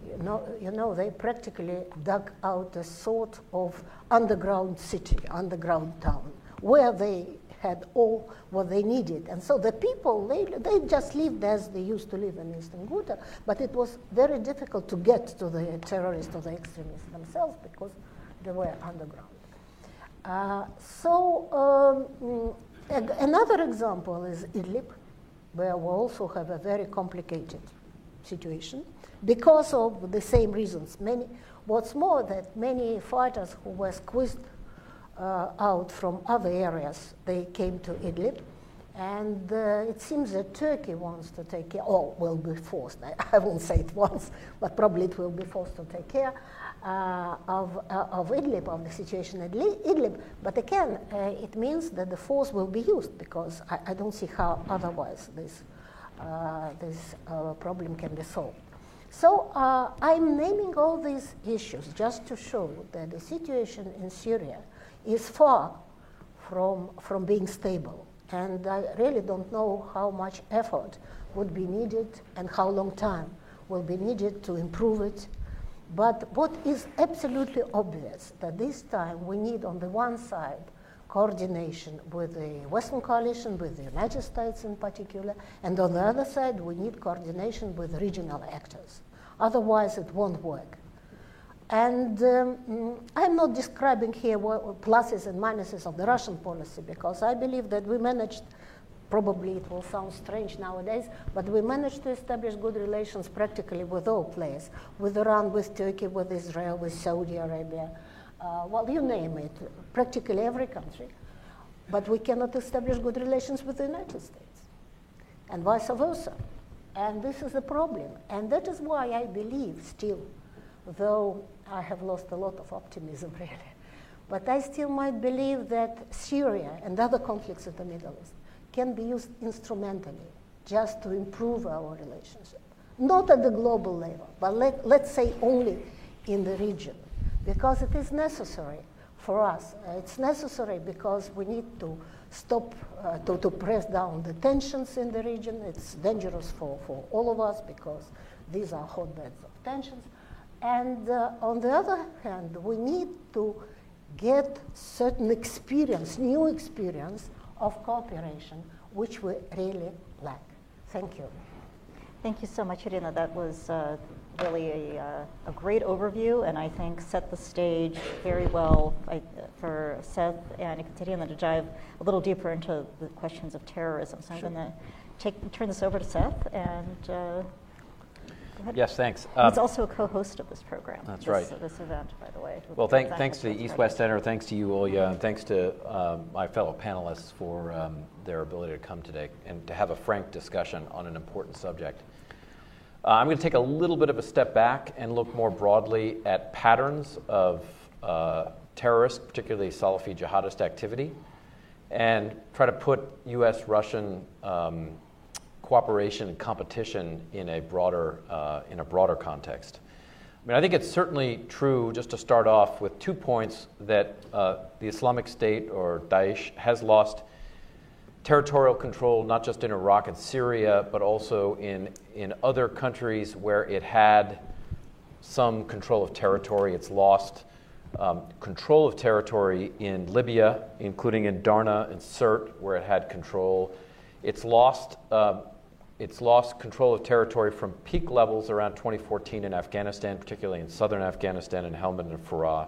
you know, you know, they practically dug out a sort of underground city, underground town, where they had all what they needed. And so the people, they, they just lived as they used to live in Eastern Ghouta, but it was very difficult to get to the terrorists or the extremists themselves because they were underground. Uh, so um, another example is Idlib, where we also have a very complicated situation because of the same reasons. Many, what's more, that many fighters who were squeezed uh, out from other areas, they came to Idlib. And uh, it seems that Turkey wants to take care, or will be forced, I, I won't say it once, but probably it will be forced to take care uh, of, uh, of Idlib, of the situation at Idlib. But again, uh, it means that the force will be used because I, I don't see how otherwise this, uh, this uh, problem can be solved. So I'm naming all these issues just to show that the situation in Syria is far from, from being stable. And I really don't know how much effort would be needed and how long time will be needed to improve it but what is absolutely obvious that this time we need, on the one side, coordination with the Western coalition, with the United States in particular, and on the other side, we need coordination with regional actors. Otherwise, it won't work. And um, I'm not describing here pluses and minuses of the Russian policy because I believe that we managed Probably it will sound strange nowadays, but we managed to establish good relations practically with all players with Iran, with Turkey, with Israel, with Saudi Arabia. Uh, well, you name it, practically every country. But we cannot establish good relations with the United States, and vice versa. And this is the problem. And that is why I believe still, though I have lost a lot of optimism really, but I still might believe that Syria and other conflicts in the Middle East can be used instrumentally just to improve our relationship. not at the global level, but let, let's say only in the region, because it is necessary for us. Uh, it's necessary because we need to stop, uh, to, to press down the tensions in the region. It's dangerous for, for all of us because these are hotbeds of tensions. And uh, on the other hand, we need to get certain experience, new experience of cooperation, which we really lack. Thank you. Thank you so much, Irina. That was uh, really a, uh, a, great overview, and I think set the stage very well I, for Seth and Ekaterina to dive a little deeper into the questions of terrorism. So sure. I'm going to turn this over to Seth and. Uh, Yes, thanks. Um, He's also a co-host of this program. That's this, right. This event, by the way. Well, thank, thanks to the East West Center, thanks to you, Olya, and thanks to um, my fellow panelists for um, their ability to come today and to have a frank discussion on an important subject. Uh, I'm going to take a little bit of a step back and look more broadly at patterns of uh, terrorist, particularly Salafi jihadist activity, and try to put U.S. Russian um, cooperation and competition in a broader, uh, in a broader context. I mean, I think it's certainly true, just to start off with two points, that uh, the Islamic State or Daesh has lost territorial control not just in Iraq and Syria, but also in, in other countries where it had some control of territory. It's lost um, control of territory in Libya, including in Darna and Sirte, where it had control. It's lost uh, it's lost control of territory from peak levels around 2014 in Afghanistan, particularly in southern Afghanistan and Helmand and Farah.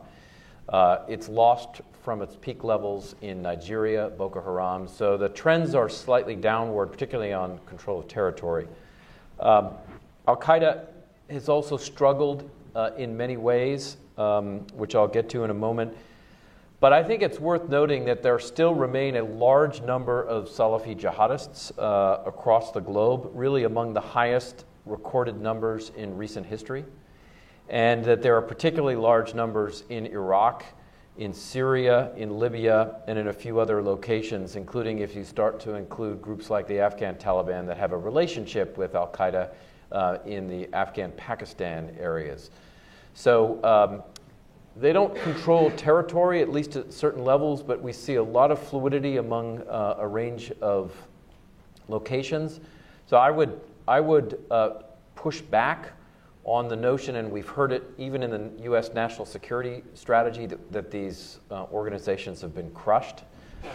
Uh, it's lost from its peak levels in Nigeria, Boko Haram. So the trends are slightly downward, particularly on control of territory. Um, Al Qaeda has also struggled uh, in many ways, um, which I'll get to in a moment. But I think it's worth noting that there still remain a large number of Salafi jihadists uh, across the globe, really among the highest recorded numbers in recent history, and that there are particularly large numbers in Iraq, in Syria, in Libya, and in a few other locations, including if you start to include groups like the Afghan Taliban that have a relationship with Al Qaeda uh, in the Afghan Pakistan areas. So um, they don't control territory, at least at certain levels, but we see a lot of fluidity among uh, a range of locations. So I would, I would uh, push back on the notion, and we've heard it even in the U.S. national security strategy, that, that these uh, organizations have been crushed.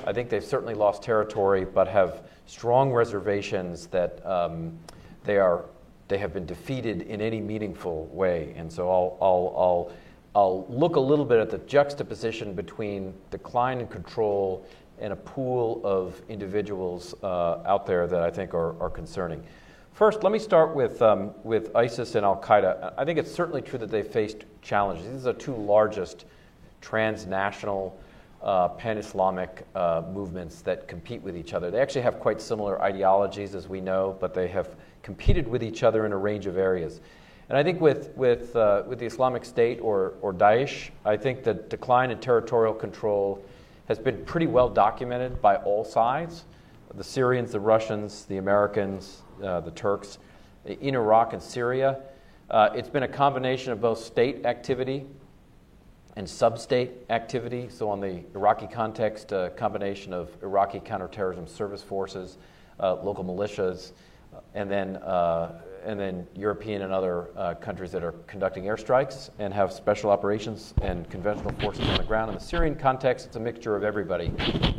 I think they've certainly lost territory, but have strong reservations that um, they, are, they have been defeated in any meaningful way. And so I'll, I'll, I'll I'll look a little bit at the juxtaposition between decline and control and a pool of individuals uh, out there that I think are, are concerning. First, let me start with, um, with ISIS and Al Qaeda. I think it's certainly true that they faced challenges. These are the two largest transnational uh, pan Islamic uh, movements that compete with each other. They actually have quite similar ideologies, as we know, but they have competed with each other in a range of areas. And I think with, with, uh, with the Islamic State or, or Daesh, I think the decline in territorial control has been pretty well documented by all sides the Syrians, the Russians, the Americans, uh, the Turks, in Iraq and Syria. Uh, it's been a combination of both state activity and sub state activity. So, on the Iraqi context, a combination of Iraqi counterterrorism service forces, uh, local militias, and then uh, and then European and other uh, countries that are conducting airstrikes and have special operations and conventional forces on the ground. In the Syrian context, it's a mixture of everybody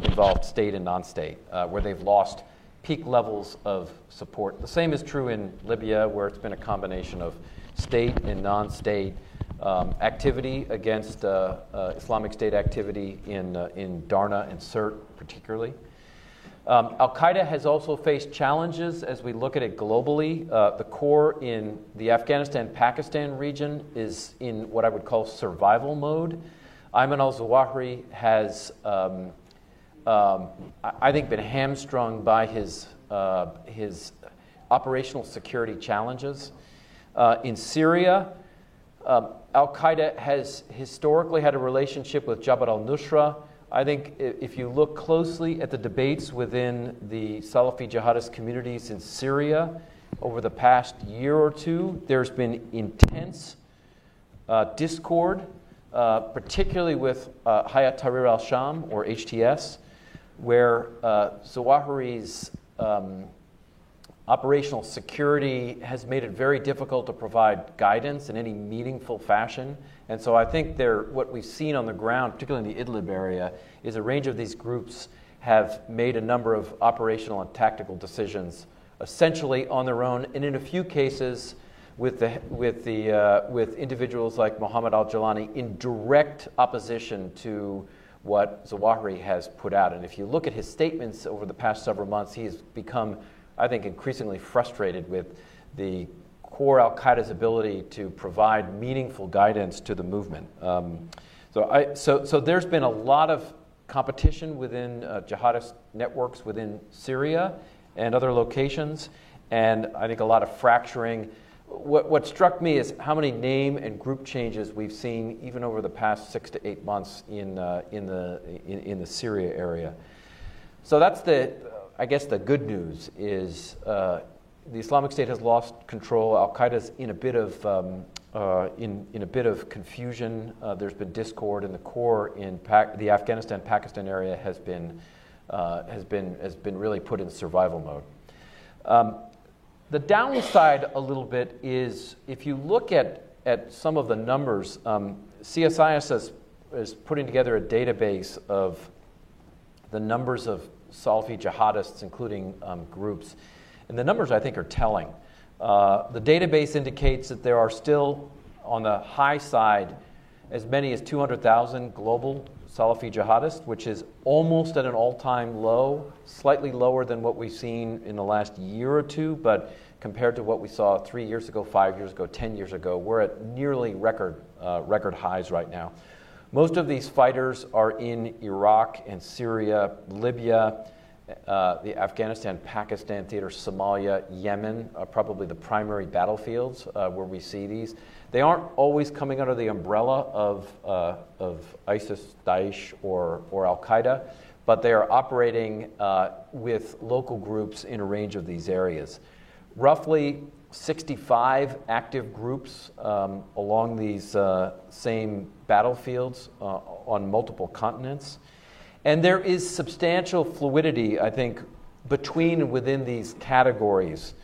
involved, state and non state, uh, where they've lost peak levels of support. The same is true in Libya, where it's been a combination of state and non state. Um, activity against uh, uh, Islamic State activity in, uh, in Darna and Sirte, particularly. Um, Al Qaeda has also faced challenges as we look at it globally. Uh, the core in the Afghanistan Pakistan region is in what I would call survival mode. Ayman al Zawahiri has, um, um, I think, been hamstrung by his, uh, his operational security challenges. Uh, in Syria, um, Al Qaeda has historically had a relationship with Jabhat al Nusra. I think if you look closely at the debates within the Salafi jihadist communities in Syria, over the past year or two, there's been intense uh, discord, uh, particularly with uh, Hayat Tahrir al Sham, or HTS, where uh, Zawahiri's um, operational security has made it very difficult to provide guidance in any meaningful fashion. And so I think there, what we've seen on the ground, particularly in the Idlib area, is a range of these groups have made a number of operational and tactical decisions essentially on their own, and in a few cases, with, the, with, the, uh, with individuals like Mohammed al Jalani in direct opposition to what Zawahiri has put out. And if you look at his statements over the past several months, he's become, I think, increasingly frustrated with the core Al Qaeda's ability to provide meaningful guidance to the movement. Um, so, I, so, so there's been a lot of competition within uh, jihadist networks within Syria and other locations, and I think a lot of fracturing. What, what struck me is how many name and group changes we've seen even over the past six to eight months in, uh, in, the, in, in, the Syria area. So that's the, I guess, the good news is uh, the Islamic State has lost control. Al Qaeda's in a bit of um, uh, in, in a bit of confusion. Uh, there's been discord, and the core in the Afghanistan Pakistan area has been uh, has, been, has been really put in survival mode. Um, the downside, a little bit, is if you look at, at some of the numbers, um, CSIS is, is putting together a database of the numbers of Salafi jihadists, including um, groups. And the numbers, I think, are telling. Uh, the database indicates that there are still, on the high side, as many as 200,000 global Salafi jihadists, which is almost at an all time low, slightly lower than what we've seen in the last year or two, but compared to what we saw three years ago, five years ago, 10 years ago, we're at nearly record, uh, record highs right now. Most of these fighters are in Iraq and Syria, Libya, uh, the Afghanistan Pakistan theater, Somalia, Yemen are probably the primary battlefields uh, where we see these. They aren't always coming under the umbrella of, uh, of ISIS, Daesh, or, or Al Qaeda, but they are operating uh, with local groups in a range of these areas. Roughly 65 active groups um, along these uh, same battlefields on multiple continents. And there is substantial fluidity, I think, between and within these categories.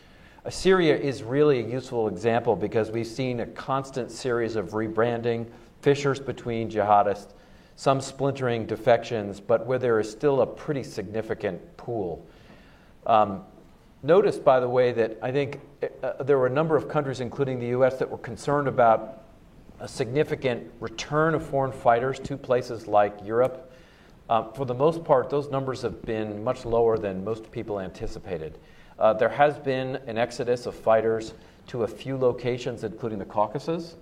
Syria is really a useful example because we've seen a constant series of rebranding, fissures between jihadists, some splintering defections, but where there is still a pretty significant pool. Um, notice, by the way, that I think uh, there were a number of countries, including the US, that were concerned about a significant return of foreign fighters to places like Europe. Um, for the most part, those numbers have been much lower than most people anticipated. Uh, there has been an exodus of fighters to a few locations, including the Caucasus,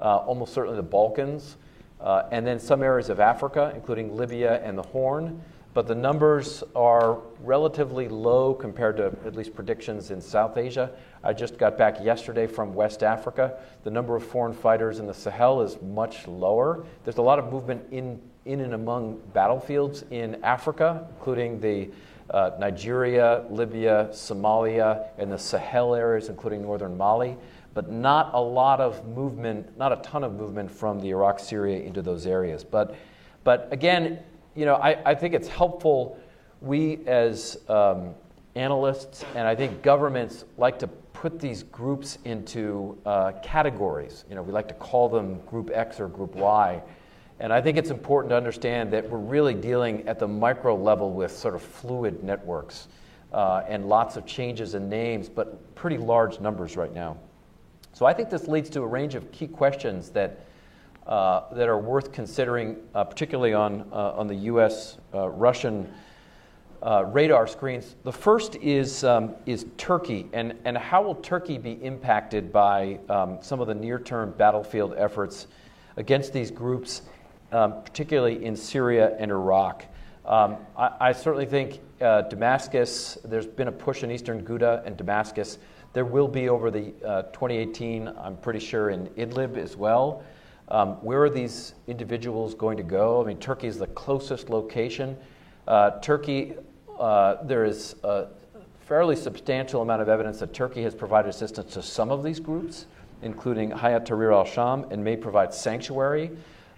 uh, almost certainly the Balkans, uh, and then some areas of Africa, including Libya and the Horn. But the numbers are relatively low compared to at least predictions in South Asia. I just got back yesterday from West Africa. The number of foreign fighters in the Sahel is much lower. There's a lot of movement in, in and among battlefields in Africa, including the uh, Nigeria, Libya, Somalia, and the Sahel areas, including northern Mali, but not a lot of movement, not a ton of movement from the Iraq, Syria into those areas. But, but again, you know, I, I think it's helpful. We as um, analysts and I think governments like to put these groups into uh, categories. You know, we like to call them Group X or Group Y. And I think it's important to understand that we're really dealing at the micro level with sort of fluid networks uh, and lots of changes in names, but pretty large numbers right now. So I think this leads to a range of key questions that, uh, that are worth considering, uh, particularly on, uh, on the US uh, Russian uh, radar screens. The first is, um, is Turkey, and, and how will Turkey be impacted by um, some of the near term battlefield efforts against these groups? um, particularly in Syria and Iraq. Um, I, I, certainly think uh, Damascus, there's been a push in eastern Ghouta and Damascus. There will be over the uh, 2018, I'm pretty sure, in Idlib as well. Um, where are these individuals going to go? I mean, Turkey is the closest location. Uh, Turkey, uh, there is a fairly substantial amount of evidence that Turkey has provided assistance to some of these groups, including Hayat Tahrir al Sham, and may provide sanctuary.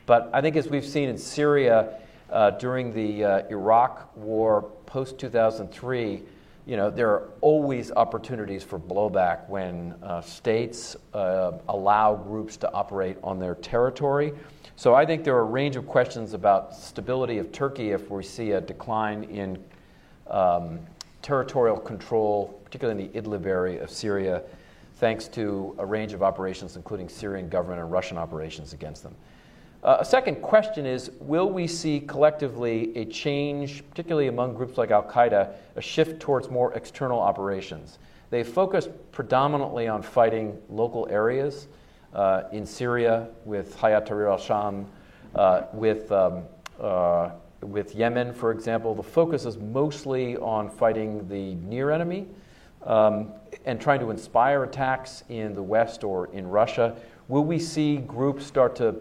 But I think as we've seen in Syria uh, during the uh, Iraq war post 2003, you know, there are always opportunities for blowback when uh, states uh, allow groups to operate on their territory. So I think there are a range of questions about stability of Turkey if we see a decline in um, territorial control, particularly in the Idlib area of Syria, thanks to a range of operations, including Syrian government and Russian operations against them. Uh, a second question is Will we see collectively a change, particularly among groups like Al Qaeda, a shift towards more external operations? They focused predominantly on fighting local areas uh, in Syria with Hayat Tahrir al Sham, uh, with, um, uh, with Yemen, for example. The focus is mostly on fighting the near enemy um, and trying to inspire attacks in the West or in Russia. Will we see groups start to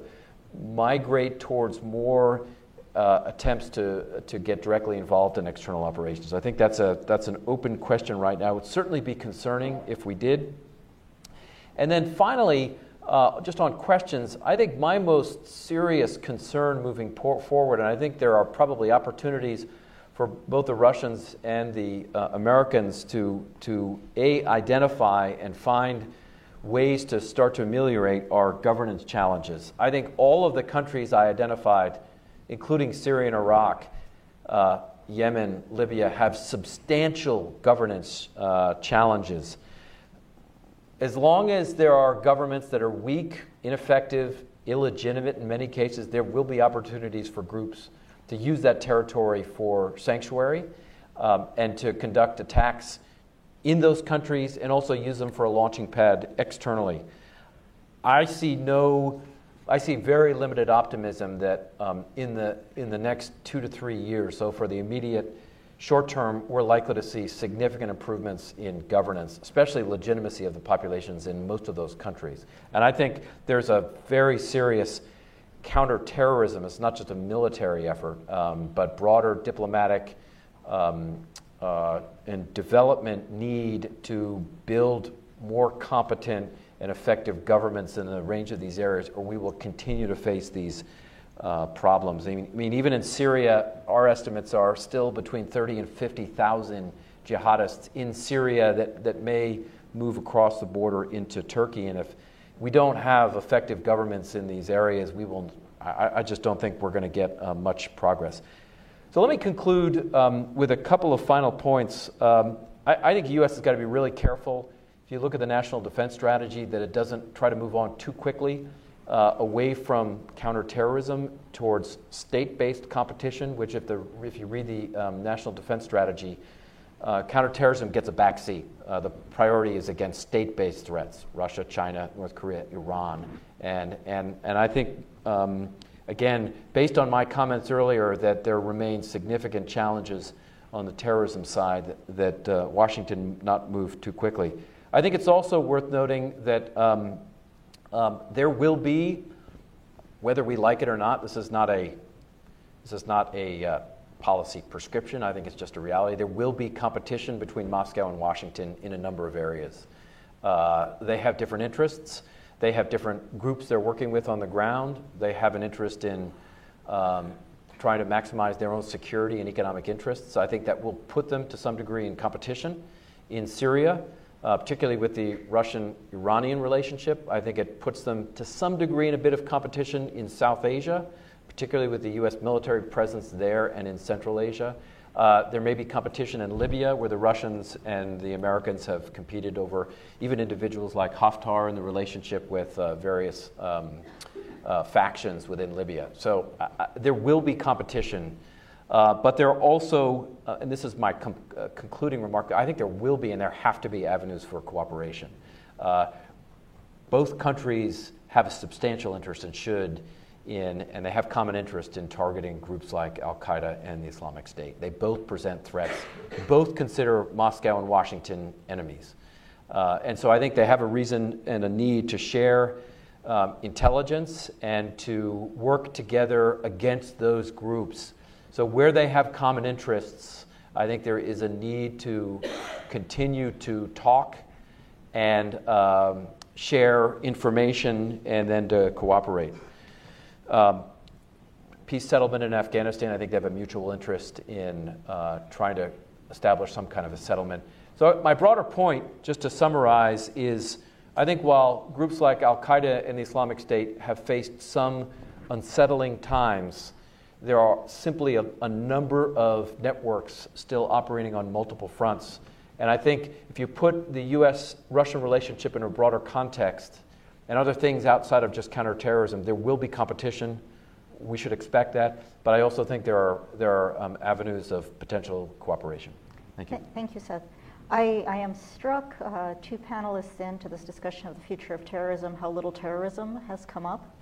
migrate towards more uh, attempts to, to get directly involved in external operations? I think that's, a, that's an open question right now. It would certainly be concerning if we did. And then finally, uh, just on questions, I think my most serious concern moving por- forward, and I think there are probably opportunities for both the Russians and the uh, Americans to, to A, identify and find ways to start to ameliorate our governance challenges. I think all of the countries I identified, including Syria and Iraq, uh, Yemen, Libya, have substantial governance uh, challenges. As long as there are governments that are weak, ineffective, illegitimate in many cases, there will be opportunities for groups to use that territory for sanctuary um, and to conduct attacks in those countries and also use them for a launching pad externally. I see no, I see very limited optimism that um, in, the, in the next two to three years, so for the immediate short term, we're likely to see significant improvements in governance, especially legitimacy of the populations in most of those countries. And I think there's a very serious counterterrorism. It's not just a military effort, um, but broader diplomatic um, uh, and development need to build more competent and effective governments in a range of these areas, or we will continue to face these uh, problems. I mean, I mean, even in Syria, our estimates are still between 30 and 50,000 jihadists in Syria that, that may move across the border into Turkey. And if we don't have effective governments in these areas, we will, I, I just don't think we're going to get uh, much progress. So let me conclude um, with a couple of final points. Um, I, I, think the U.S. has got to be really careful. If you look at the national defense strategy, that it doesn't try to move on too quickly uh, away from counterterrorism towards state-based competition. Which, if the if you read the um, national defense strategy, uh, counterterrorism gets a backseat. Uh, the priority is against state-based threats: Russia, China, North Korea, Iran, and and and I think um, Again, based on my comments earlier, that there remain significant challenges on the terrorism side that, that uh, Washington not move too quickly. I think it's also worth noting that um, um, there will be, whether we like it or not, this is not a this is not a uh, policy prescription. I think it's just a reality. There will be competition between Moscow and Washington in a number of areas. Uh, they have different interests. They have different groups they're working with on the ground. They have an interest in um, trying to maximize their own security and economic interests. So I think that will put them to some degree in competition in Syria, uh, particularly with the Russian Iranian relationship. I think it puts them to some degree in a bit of competition in South Asia, particularly with the U.S. military presence there and in Central Asia. Uh, there may be competition in Libya, where the Russians and the Americans have competed over even individuals like Haftar and the relationship with uh, various um, uh, factions within Libya. So uh, uh, there will be competition. Uh, but there are also, and this is my com- concluding remark, I think there will be and there have to be avenues for cooperation. both countries have a substantial interest and should in, and they have common interest in targeting groups like Al Qaeda and the Islamic State. They both present threats. Both consider Moscow and Washington enemies. Uh, and so I think they have a reason and a need to share um, intelligence and to work together against those groups. So, where they have common interests, I think there is a need to continue to talk and um, share information and then to cooperate. Um, peace settlement in Afghanistan, I think they have a mutual interest in uh, trying to establish some kind of a settlement. So, my broader point, just to summarize, is I think while groups like Al Qaeda and the Islamic State have faced some unsettling times, there are simply a, a, number of networks still operating on multiple fronts. And I think if you put the US Russian relationship in a broader context and other things outside of just counterterrorism, there will be competition. We should expect that. But I also think there are, there are um, avenues of potential cooperation. Thank you. Thank you, Seth. I, I am struck, uh, two panelists into this discussion of the future of terrorism, how little terrorism has come up.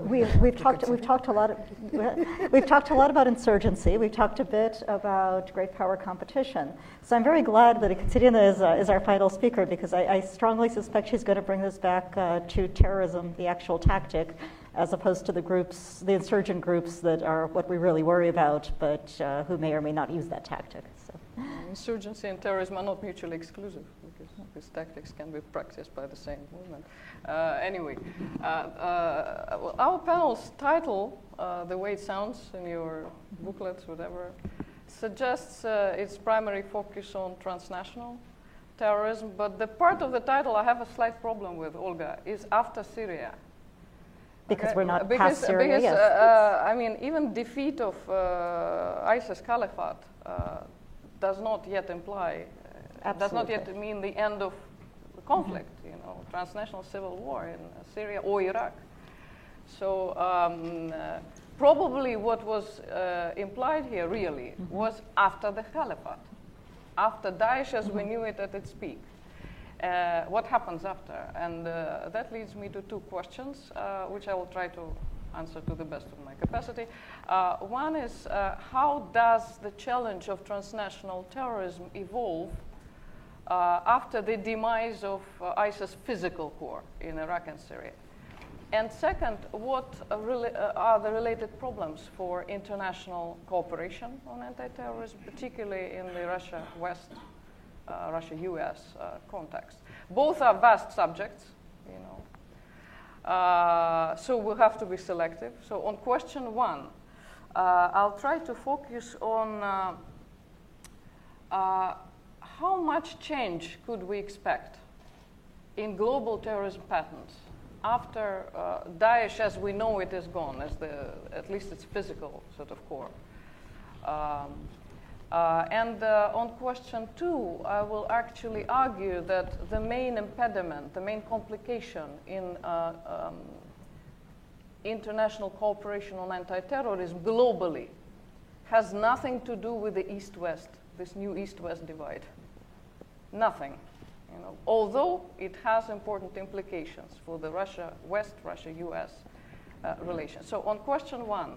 We, we've talked. We've talked a lot. Of, we've talked a lot about insurgency. We've talked a bit about great power competition. So I'm very glad that Ekaterina is, uh, is our final speaker because I, I, strongly suspect she's going to bring this back uh, to terrorism, the actual tactic, as opposed to the groups, the insurgent groups that are what we really worry about, but uh, who may or may not use that tactic. So. Insurgency and terrorism are not mutually exclusive because these tactics can be practiced by the same movement. Uh, anyway, uh, uh, well, our panel's title, uh, the way it sounds in your booklets, whatever, suggests uh, its primary focus on transnational terrorism. But the part of the title I have a slight problem with, Olga, is after Syria. Because okay? we're not because, past Syria. Because, yes. Uh, I mean, even defeat of ISIS caliphate does not yet imply, does not yet mean the end of the conflict, you know, transnational civil war in Syria or Iraq. So um, uh, probably what was uh, implied here really mm-hmm. was after the caliphate, after Daesh as mm-hmm. we knew it at its peak. Uh, what happens after? And uh, that leads me to two questions, uh, which I will try to answer to the best of my capacity. Uh, one is how does the challenge of transnational terrorism evolve uh, after the demise of uh, ISIS physical core in Iraq and Syria? And second, what uh, are the related problems for international cooperation on anti-terrorism, particularly in the Russia-West, uh, Russia-US uh, context? Both are vast subjects, you know. Uh, so we'll have to be selective. So on question one, I'll try to focus on how much change could we expect in global terrorism patterns after uh, Daesh, as we know it, is gone, as the, at least its physical sort of core? Um, uh, and uh, on question two, I will actually argue that the main impediment, the main complication in uh, um, international cooperation on anti terrorism globally has nothing to do with the East West, this new East West divide nothing. You know, although it has important implications for the Russia, West Russia, US uh, relations. So, on question one,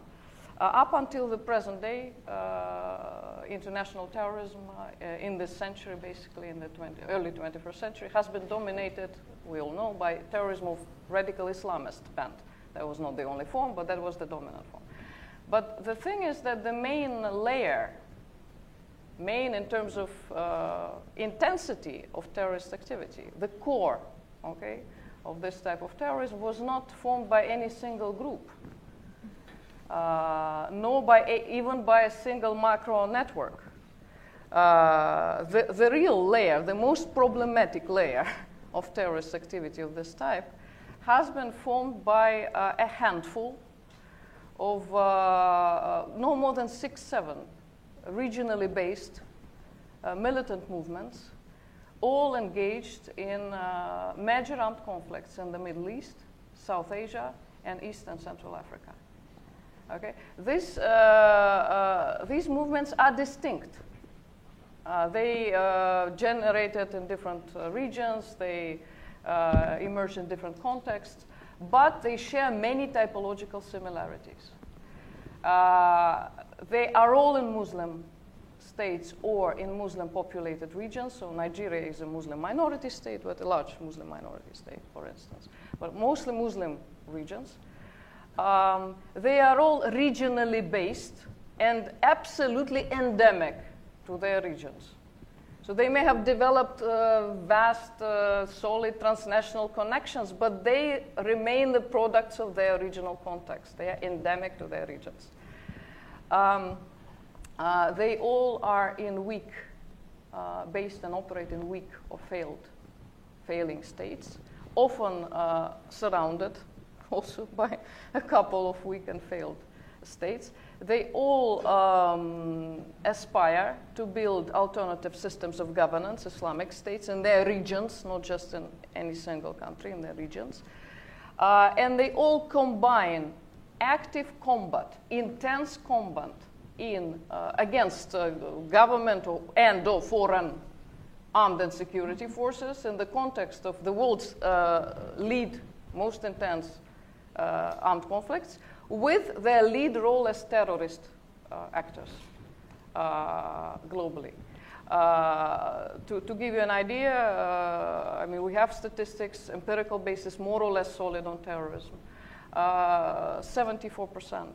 uh, up until the present day, uh, international terrorism uh, in this century, basically in the 20, early 21st century, has been dominated, we all know, by terrorism of radical Islamist bent. That was not the only form, but that was the dominant form. But the thing is that the main layer main in terms of uh, intensity of terrorist activity. The core, okay, of this type of terrorism was not formed by any single group, uh, nor by a, even by a single macro network. Uh, the, the real layer, the most problematic layer of terrorist activity of this type, has been formed by uh, a handful of uh, no more than six, seven regionally based uh, militant movements, all engaged in uh, major armed conflicts in the Middle East, South Asia, and East and Central Africa. Okay? This, uh, uh these movements are distinct. Uh, they generated in different regions, they emerged in different contexts, but they share many typological similarities. They are all in Muslim states or in Muslim populated regions. So Nigeria is a Muslim minority state, but a large Muslim minority state, for instance. But mostly Muslim regions. Um, they are all regionally based and absolutely endemic to their regions. So they may have developed uh, vast, uh, solid transnational connections, but they remain the products of their regional context. They are endemic to their regions. Um, uh, they all are in weak, uh, based and operate in weak or failed, failing states, often uh, surrounded also by a couple of weak and failed states. They all um, aspire to build alternative systems of governance, Islamic states, in their regions, not just in any single country, in their regions. Uh, and they all combine active combat, intense combat in, uh, against uh, government or, and or foreign armed and security forces in the context of the world's uh, lead, most intense armed conflicts with their lead role as terrorist uh, actors uh, globally. Uh, to, to, give you an idea, uh, I mean, we have statistics, empirical basis, more or less solid on terrorism. 74%, uh,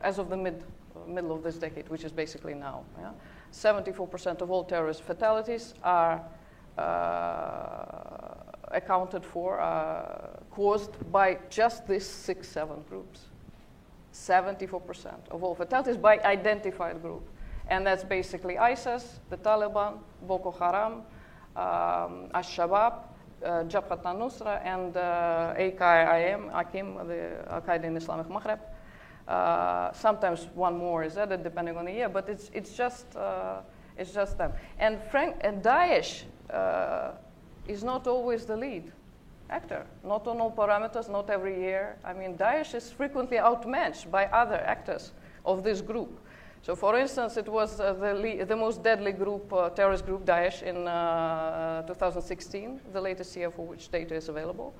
as of the mid, middle of this decade, which is basically now. Yeah? 74% of all terrorist fatalities are accounted for, caused by just these six, seven groups. 74% of all fatalities by identified group. And that's basically ISIS, the Taliban, Boko Haram, um, Al-Shabaab, uh, Jabhat al-Nusra, and uh, AQIM, AQIM, the Al-Qaeda in Islamic Maghreb. Uh, sometimes one more is added depending on the year, but it's, it's, just, uh, it's just them. And, Frank, and Daesh uh, is not always the lead actor. Not on all parameters, not every year. I mean, Daesh is frequently outmatched by other actors of this group. So, for instance, it was uh, the, the, most deadly group, uh, terrorist group, Daesh, in uh, 2016, the latest year for which data is available.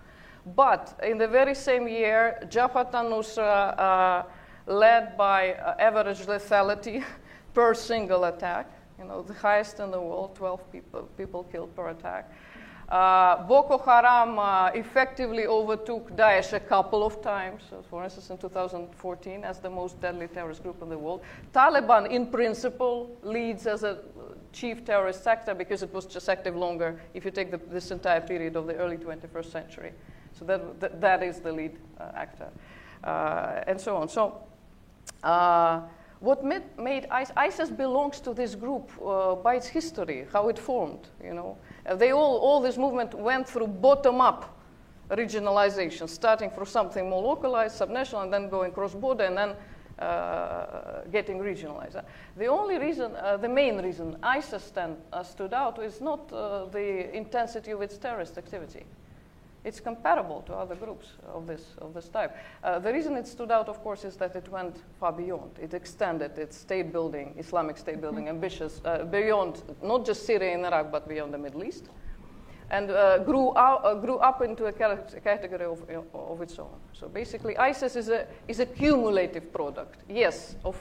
But in the very same year, Jabhat al-Nusra, uh, led by uh, average lethality per single attack, you know, the highest in the world, 12 people, people killed per attack, uh, Boko Haram uh, effectively overtook Daesh a couple of times, for instance, in 2014, as the most deadly terrorist group in the world. Taliban, in principle, leads as a chief terrorist sector because it was just active longer if you take the, this entire period of the early 21st century. So that, that, that is the lead uh, actor, uh, and so on. So, uh, what made, made ISIS, ISIS belongs to this group uh, by its history, how it formed, you know. Uh, they all, all this movement went through bottom-up regionalization, starting from something more localized, subnational, and then going cross-border, and then uh, getting regionalized. The only reason, uh, the main reason ISIS stand, uh, stood out is not uh, the intensity of its terrorist activity it's comparable to other groups of this, of this type. Uh, the reason it stood out, of course, is that it went far beyond. It extended its state building, Islamic state building mm-hmm. ambitious, uh, beyond not just Syria and Iraq, but beyond the Middle East. And uh, grew, out, uh, grew up into a category of, of its own. So basically, ISIS is a, is a cumulative product, yes, of,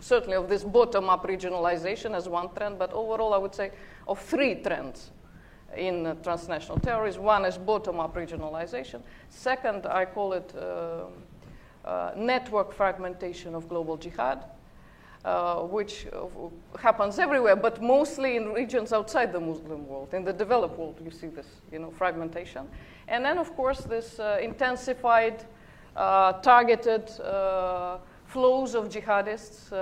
certainly of this bottom up regionalization as one trend, but overall, I would say, of three trends in uh, transnational terrorism. One is bottom-up regionalization. Second, I call it uh, uh, network fragmentation of global jihad, uh, which uh, happens everywhere, but mostly in regions outside the Muslim world. In the developed world, you see this, you know, fragmentation. And then, of course, this uh, intensified, targeted flows of jihadists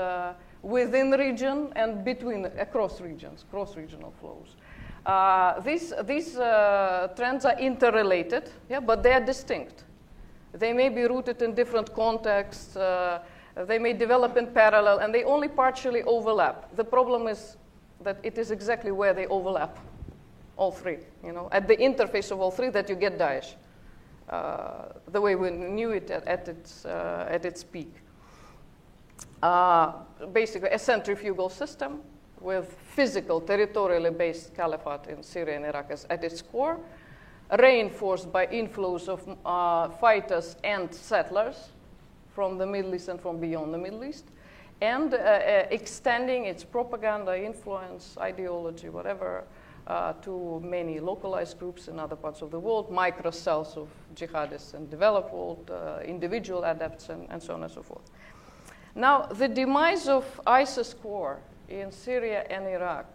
within region and between across regions, cross-regional flows. Uh, these these uh, trends are interrelated, yeah, but they are distinct. They may be rooted in different contexts. Uh, they may develop in parallel, and they only partially overlap. The problem is that it is exactly where they overlap, all three. You know, at the interface of all three, that you get Daesh, uh, the way we knew it at, at its uh, at its peak. Basically, a centrifugal system with physical, territorially based caliphate in Syria and Iraq as, at its core, reinforced by inflows of uh, fighters and settlers from the Middle East and from beyond the Middle East, and uh, uh, extending its propaganda, influence, ideology, whatever, uh, to many localized groups in other parts of the world, micro cells of jihadists in developed world, uh, individual adepts, and, and so on and so forth. Now, the demise of ISIS core in Syria and Iraq.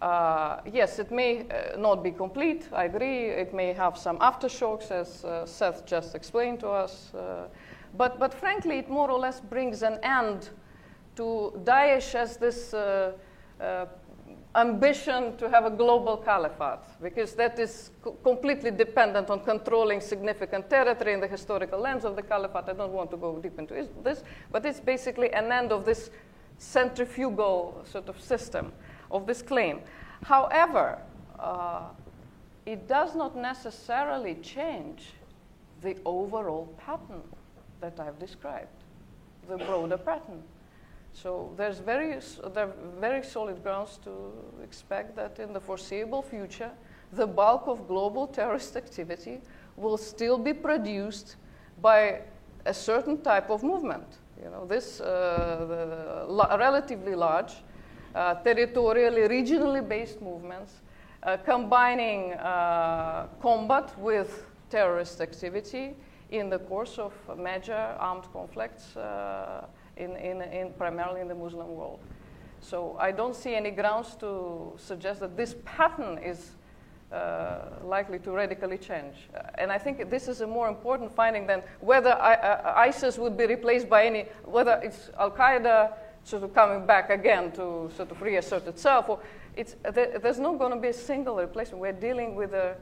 Uh, yes, it may uh, not be complete, I agree. It may have some aftershocks, as uh, Seth just explained to us. Uh, but, but frankly, it more or less brings an end to Daesh as this uh, uh, ambition to have a global caliphate, because that is co- completely dependent on controlling significant territory in the historical lands of the caliphate. I don't want to go deep into this, but it's basically an end of this centrifugal sort of system of this claim. However, uh, it does not necessarily change the overall pattern that I've described, the broader pattern. So there's very, there are very solid grounds to expect that in the foreseeable future, the bulk of global terrorist activity will still be produced by a certain type of movement. You know, this uh, the, the, relatively large, uh, territorially, regionally based movements, uh, combining uh, combat with terrorist activity in the course of major armed conflicts uh, in, in, in primarily in the Muslim world. So I don't see any grounds to suggest that this pattern is likely to radically change. Uh, and I think this is a more important finding than whether I, uh, ISIS would be replaced by any, whether it's Al Qaeda sort of coming back again to sort of reassert itself, or it's, there, there's not going to be a single replacement. We're dealing with a,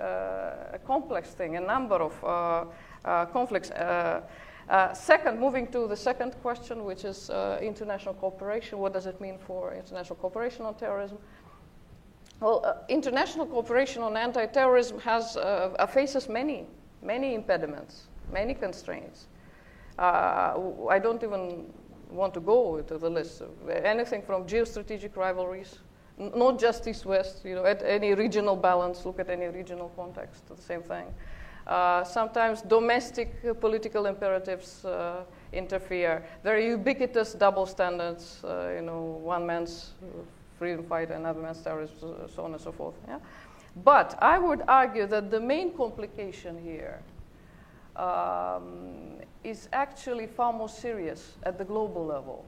uh, a complex thing, a number of uh, uh, conflicts. Uh, second, moving to the second question, which is uh, international cooperation. What does it mean for international cooperation on terrorism? Well, uh, international cooperation on anti-terrorism has uh, faces many, many impediments, many constraints. Uh, I don't even want to go into the list. Of anything from geostrategic rivalries, n- not just East-West. You know, at any regional balance. Look at any regional context. The same thing. Uh, sometimes domestic uh, political imperatives uh, interfere. There are ubiquitous double standards, uh, you know, one man's freedom fighter, and other man's terrorist, so on and so forth. Yeah? But I would argue that the main complication here um, is actually far more serious at the global level.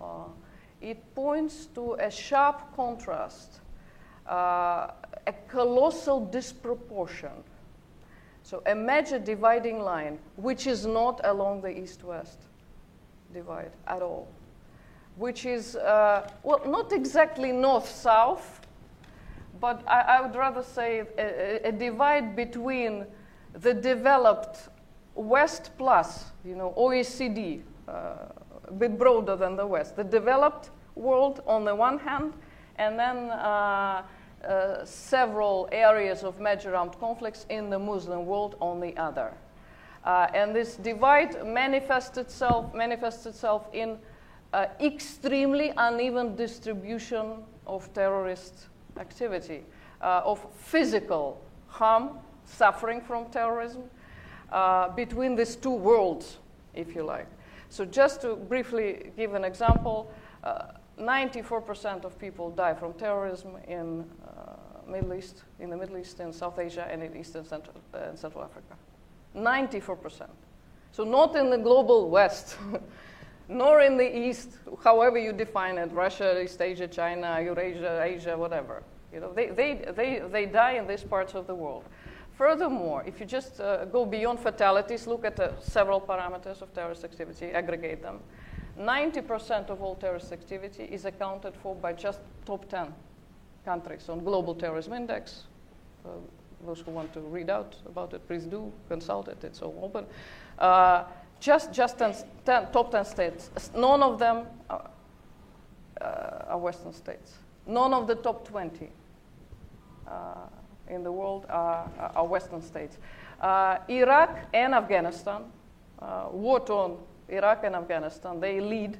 Uh, it points to a sharp contrast, uh, a colossal disproportion so a major dividing line, which is not along the east west divide at all, which is, uh, well, not exactly north south, but I, I, would rather say a, a, divide between the developed West plus, you know, OECD, uh, a bit broader than the West, the developed world on the one hand, and then uh, uh, several areas of major armed conflicts in the Muslim world on the other. Uh, and this divide manifests itself, manifests itself in uh, extremely uneven distribution of terrorist activity, uh, of physical harm, suffering from terrorism, uh, between these two worlds, if you like. So, just to briefly give an example, 94% of people die from terrorism in Middle East, in the Middle East and South Asia and in East and Central, uh, Central Africa. 94%. So not in the global West, nor in the East, however you define it, Russia, East Asia, China, Eurasia, Asia, whatever. You know, they, they, they, they die in these parts of the world. Furthermore, if you just uh, go beyond fatalities, look at uh, several parameters of terrorist activity, aggregate them. 90% of all terrorist activity is accounted for by just top 10 countries on Global Terrorism Index. Uh, those who want to read out about it, please do consult it. It's all open. Uh, just just ten, ten, top 10 states. None of them are, uh, are, Western states. None of the top 20 uh, in the world are, are Western states. Uh, Iraq and Afghanistan, uh, war-torn Iraq and Afghanistan, they lead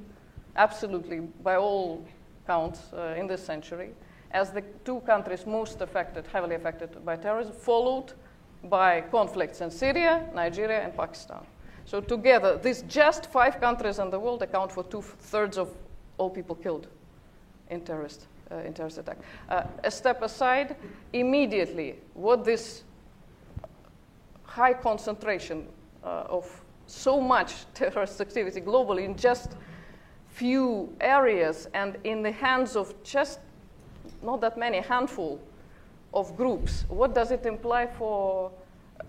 absolutely by all counts in this century as the two countries most affected, heavily affected by terrorism, followed by conflicts in Syria, Nigeria, and Pakistan. So together, these just five countries in the world account for two thirds of all people killed in terrorist, uh, in terrorist attack. Uh, a step aside, immediately, what this high concentration uh, of so much terrorist activity globally in just few areas and in the hands of just not that many, handful of groups, what does it imply for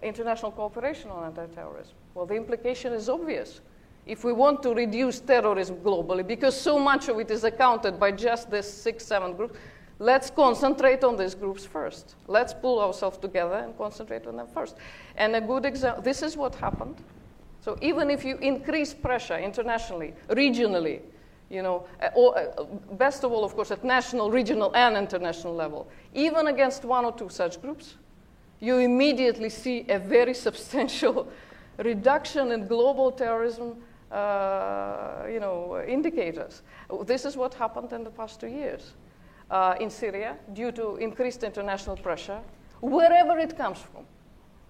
international cooperation on anti-terrorism? Well, the implication is obvious. If we want to reduce terrorism globally, because so much of it is accounted by just these six, seven groups, let's concentrate on these groups first. Let's pull ourselves together and concentrate on them first. And a good example, this is what happened. So even if you increase pressure internationally, regionally, you know, uh, or, uh, best of all, of course, at national, regional, and international level, even against one or two such groups, you immediately see a very substantial reduction in global terrorism uh, you know, indicators. This is what happened in the past two years. Uh, in Syria, due to increased international pressure, wherever it comes from,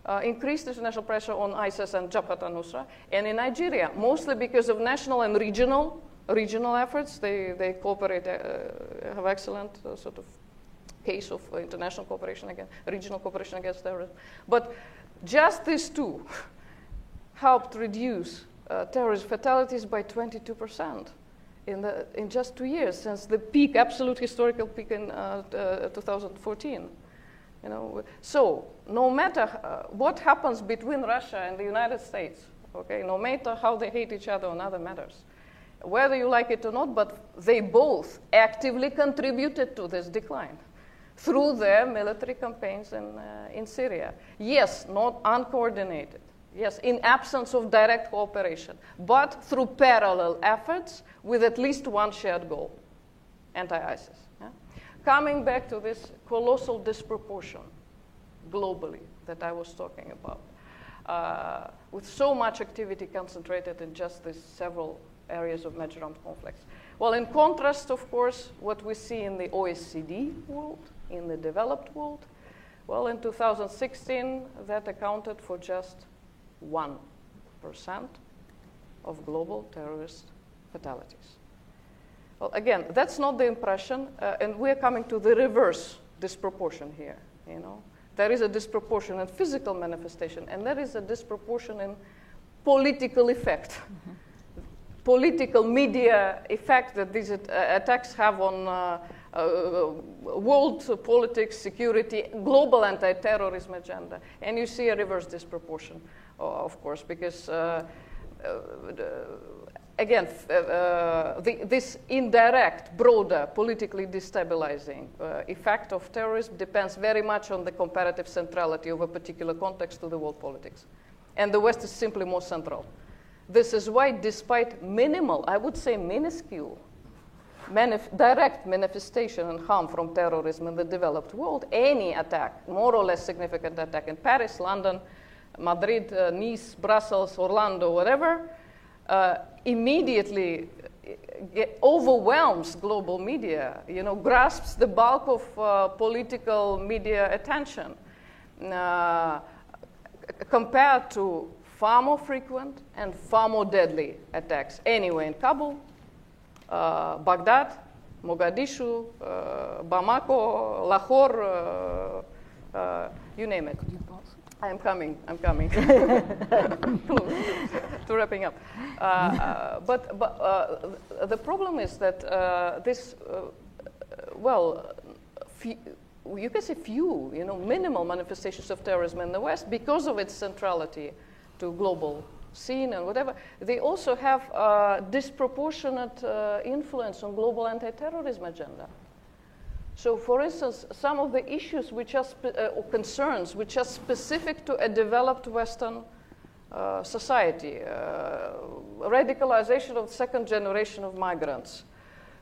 uh, increased international pressure on ISIS and Jabhat al-Nusra, and in Nigeria, mostly because of national and regional regional efforts. They, they cooperate, uh, have excellent uh, sort of case of international cooperation against, regional cooperation against terrorism. But just these two helped reduce uh, terrorist fatalities by 22% in, the, in just two years since the peak, absolute historical peak in uh, uh, 2014. You know, so no matter uh, what happens between Russia and the United States, okay, no matter how they hate each other on other matters, whether you like it or not, but they both actively contributed to this decline through their military campaigns in, uh, in Syria. Yes, not uncoordinated. Yes, in absence of direct cooperation, but through parallel efforts with at least one shared goal anti ISIS. Yeah? Coming back to this colossal disproportion globally that I was talking about, uh, with so much activity concentrated in just these several areas of major armed conflicts. Well, in contrast, of course, what we see in the OECD world, in the developed world, well, in 2016, that accounted for just 1% of global terrorist fatalities. Well, again, that's not the impression, uh, and we're coming to the reverse disproportion here, you know. There is a disproportion in physical manifestation, and there is a disproportion in political effect. Mm-hmm political media effect that these uh, attacks have on uh, uh, Uh, world politics, security, global anti terrorism agenda. And you see a reverse disproportion, uh, of course, because uh, again, uh, the, this indirect, broader, politically destabilizing uh, effect of terrorism depends very much on the comparative centrality of a particular context to the world politics. And the West is simply more central. This is why, despite minimal, I would say minuscule, manif- direct manifestation and harm from terrorism in the developed world, any attack, more or less significant attack in Paris, London, Madrid, uh, Nice, Brussels, Orlando, whatever, uh, immediately uh, overwhelms global media, you know, grasps the bulk of uh, political media attention. Uh, compared to far more frequent and far more deadly attacks. Anywhere in Kabul, Baghdad, Mogadishu, uh, Bamako, Lahore, uh, uh you name it. I'm coming, I'm coming. To wrapping up. Uh, uh, but but the problem is that this, well, you can say few, you know, minimal manifestations of terrorism in the West because of its centrality to global scene and whatever, they also have a disproportionate uh, influence on global anti-terrorism agenda. So, for instance, some of the issues which are spe- uh, or concerns which are specific to a developed Western uh, society, uh, radicalization of second generation of migrants,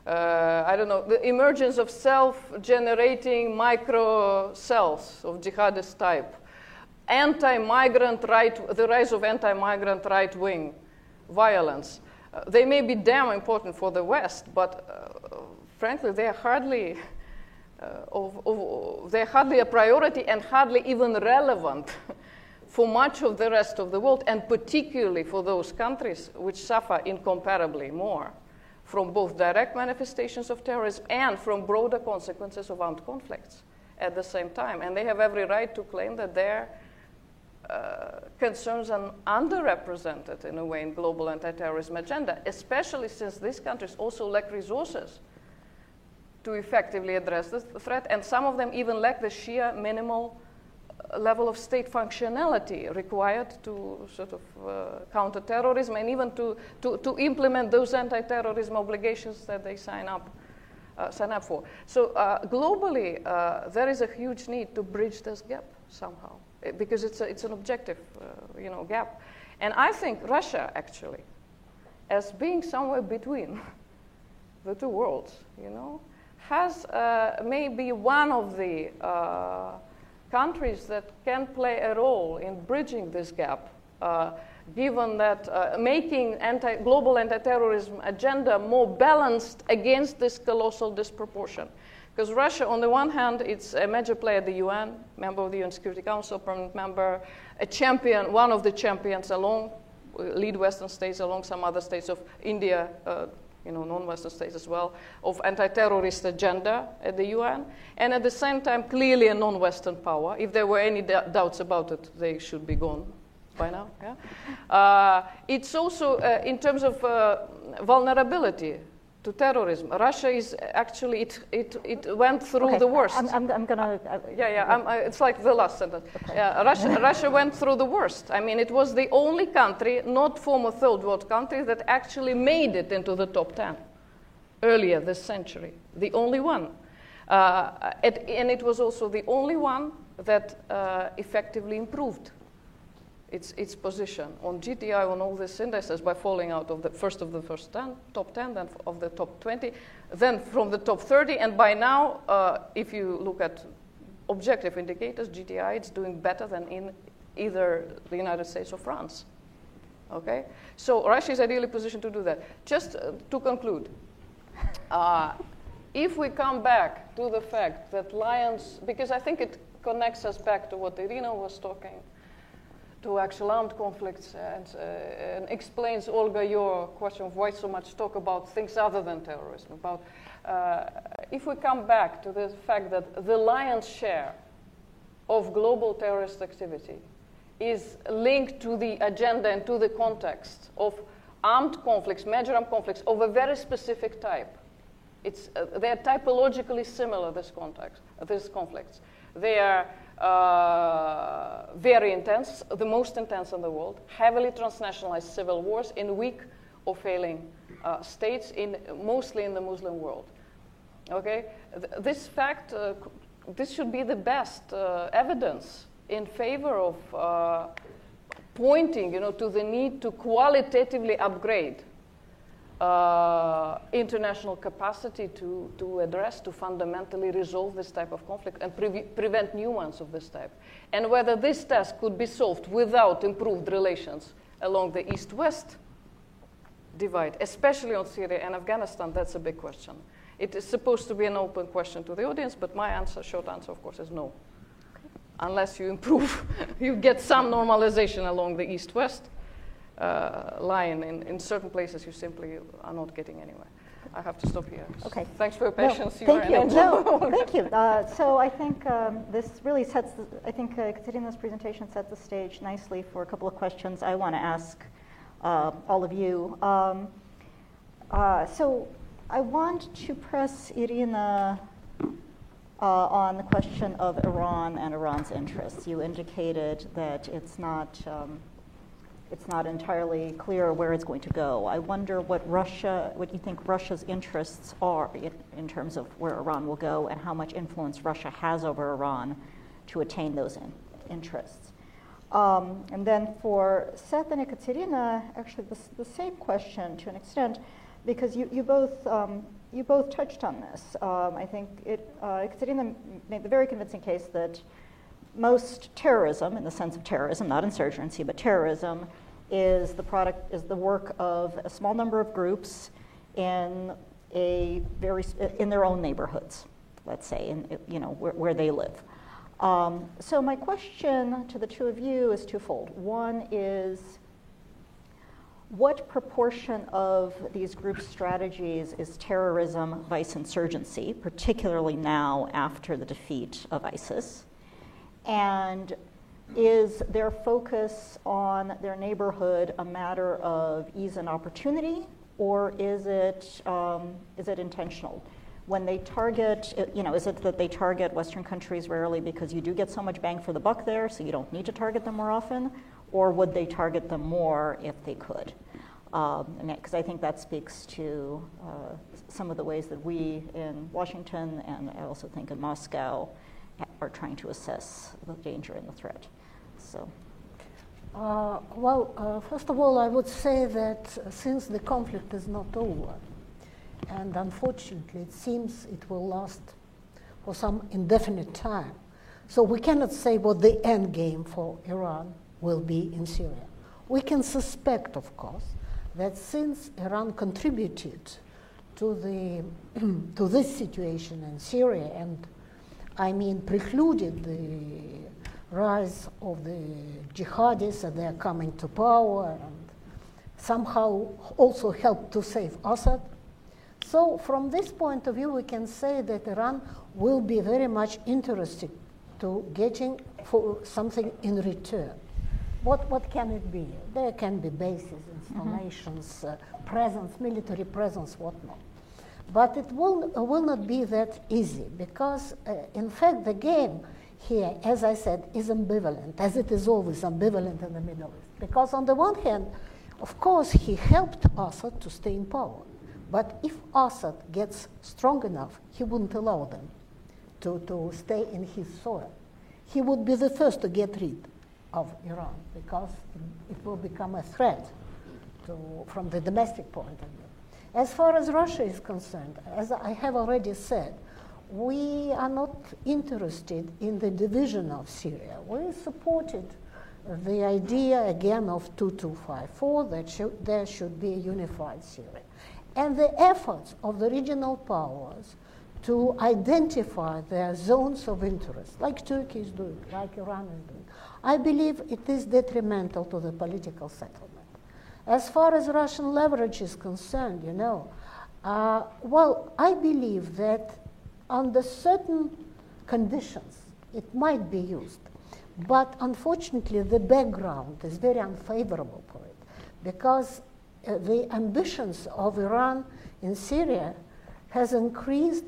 uh, I don't know, the emergence of self-generating micro cells of jihadist type, anti-migrant right, the rise of anti-migrant right-wing violence. Uh, they may be damn important for the West, but uh, frankly, they are hardly, uh, of, of, they're hardly a priority and hardly even relevant for much of the rest of the world, and particularly for those countries which suffer incomparably more from both direct manifestations of terrorism and from broader consequences of armed conflicts at the same time. And they have every right to claim that they're uh, concerns are underrepresented in a way in global anti-terrorism agenda, especially since these countries also lack resources to effectively address the threat, and some of them even lack the sheer minimal uh, level of state functionality required to sort of uh, counter terrorism and even to, to, to implement those anti-terrorism obligations that they sign up, uh, sign up for. So uh, globally, uh, there is a huge need to bridge this gap somehow eh, because it's, a, it's an objective uh, you know, gap. And I think Russia actually, as being somewhere between the two worlds, you know, has uh, maybe one of the uh, countries that can play a role in bridging this gap, uh, given that uh, making anti- global anti-terrorism agenda more balanced against this colossal disproportion. Because Russia, on the one hand, it's a major player at the UN, member of the UN Security Council, permanent member, a champion, one of the champions along uh, lead Western states, along some other states of India, uh, you know, non-Western states as well, of anti-terrorist agenda at the UN, and at the same time, clearly a non-Western power. If there were any d- doubts about it, they should be gone by now. Yeah? Uh, it's also, uh, in terms of uh, vulnerability to terrorism, Russia is actually, it, it, it went through okay. the worst. I'm, I'm, I'm gonna. Uh, yeah, yeah, I'm, uh, it's like the last sentence. Okay. Yeah, Russia, Russia went through the worst. I mean, it was the only country, not former third world country, that actually made it into the top 10 earlier this century. The only one. Uh, it, and it was also the only one that uh, effectively improved its, its position on GTI on all these indices by falling out of the first of the first 10, top 10, then of the top 20, then from the top 30, and by now, uh, if you look at objective indicators, GTI, it's doing better than in either the United States or France. Okay? So Russia is ideally positioned to do that. Just uh, to conclude, uh, if we come back to the fact that lions, because I think it connects us back to what Irina was talking to actual armed conflicts and, uh, and, explains, Olga, your question of why so much talk about things other than terrorism. About uh, if we come back to the fact that the lion's share of global terrorist activity is linked to the agenda and to the context of armed conflicts, major armed conflicts of a very specific type. Uh, they're typologically similar, this context, these conflicts. They are uh, very intense, the most intense in the world, heavily transnationalized civil wars in weak or failing uh, states, in, mostly in the Muslim world. Okay, Th- this fact, uh, this should be the best uh, evidence in favor of uh, pointing, you know, to the need to qualitatively upgrade uh, international capacity to, to address, to fundamentally resolve this type of conflict and pre- prevent new ones of this type. And whether this task could be solved without improved relations along the east west divide, especially on Syria and Afghanistan, that's a big question. It is supposed to be an open question to the audience, but my answer, short answer, of course, is no. Unless you improve, you get some normalization along the east west uh, line. In, in certain places, you simply are not getting anywhere. I have to stop here. Okay. Thanks for your patience. No, thank you. No, thank you. Uh, so I think um, this really sets. The, I think uh, Katerina's presentation set the stage nicely for a couple of questions I want to ask uh, all of you. Um, uh, so I want to press Irina uh, on the question of Iran and Iran's interests. You indicated that it's not. Um, it's not entirely clear where it's going to go. I wonder what Russia, what you think Russia's interests are in, in terms of where Iran will go and how much influence Russia has over Iran to attain those in, interests. Um, and then for Seth and Ekaterina, actually the, the, same question to an extent, because you, you both um, you both touched on this. Um, I think it, uh, Ekaterina made the very convincing case that most terrorism, in the sense of terrorism, not insurgency, but terrorism, is the product is the work of a small number of groups in a very in their own neighborhoods, let's say, in you know where, where they live. Um, so my question to the two of you is twofold. One is what proportion of these group strategies is terrorism vice insurgency, particularly now after the defeat of ISIS? And is their focus on their neighborhood a matter of ease and opportunity, or is it, um, is it intentional? When they target, you know, is it that they target Western countries rarely because you do get so much bang for the buck there, so you don't need to target them more often? Or would they target them more if they could? Because um, I think that speaks to uh, some of the ways that we in Washington and I also think in Moscow are trying to assess the danger and the threat. So. Uh, well, uh, first of all, I would say that since the conflict is not over, and unfortunately it seems it will last for some indefinite time, so we cannot say what the end game for Iran will be in Syria. We can suspect, of course, that since Iran contributed to, the, to this situation in Syria and I mean precluded the rise of the jihadists and their coming to power and somehow also helped to save Assad. So from this point of view, we can say that Iran will be very much interested to getting for something in return. What, what can it be? There can be bases, installations, mm-hmm. uh, presence, military presence, whatnot. But it will, will not be that easy because, uh, in fact, the game here, as I said, is ambivalent, as it is always ambivalent in the Middle East. Because on the one hand, of course, he helped Assad to stay in power. But if Assad gets strong enough, he wouldn't allow them to, to stay in his soil. He would be the first to get rid of Iran because it will become a threat to, from the domestic point of view. As far as Russia is concerned, as I have already said, we are not interested in the division of Syria. We supported the idea again of 2254 that there should be a unified Syria. And the efforts of the regional powers to identify their zones of interest, like Turkey is doing, like Iran is doing, I believe it is detrimental to the political settlement. As far as Russian leverage is concerned, you know, uh, well, I believe that under certain conditions, it might be used. But unfortunately, the background is very unfavorable for it because uh, the ambitions of Iran in Syria has increased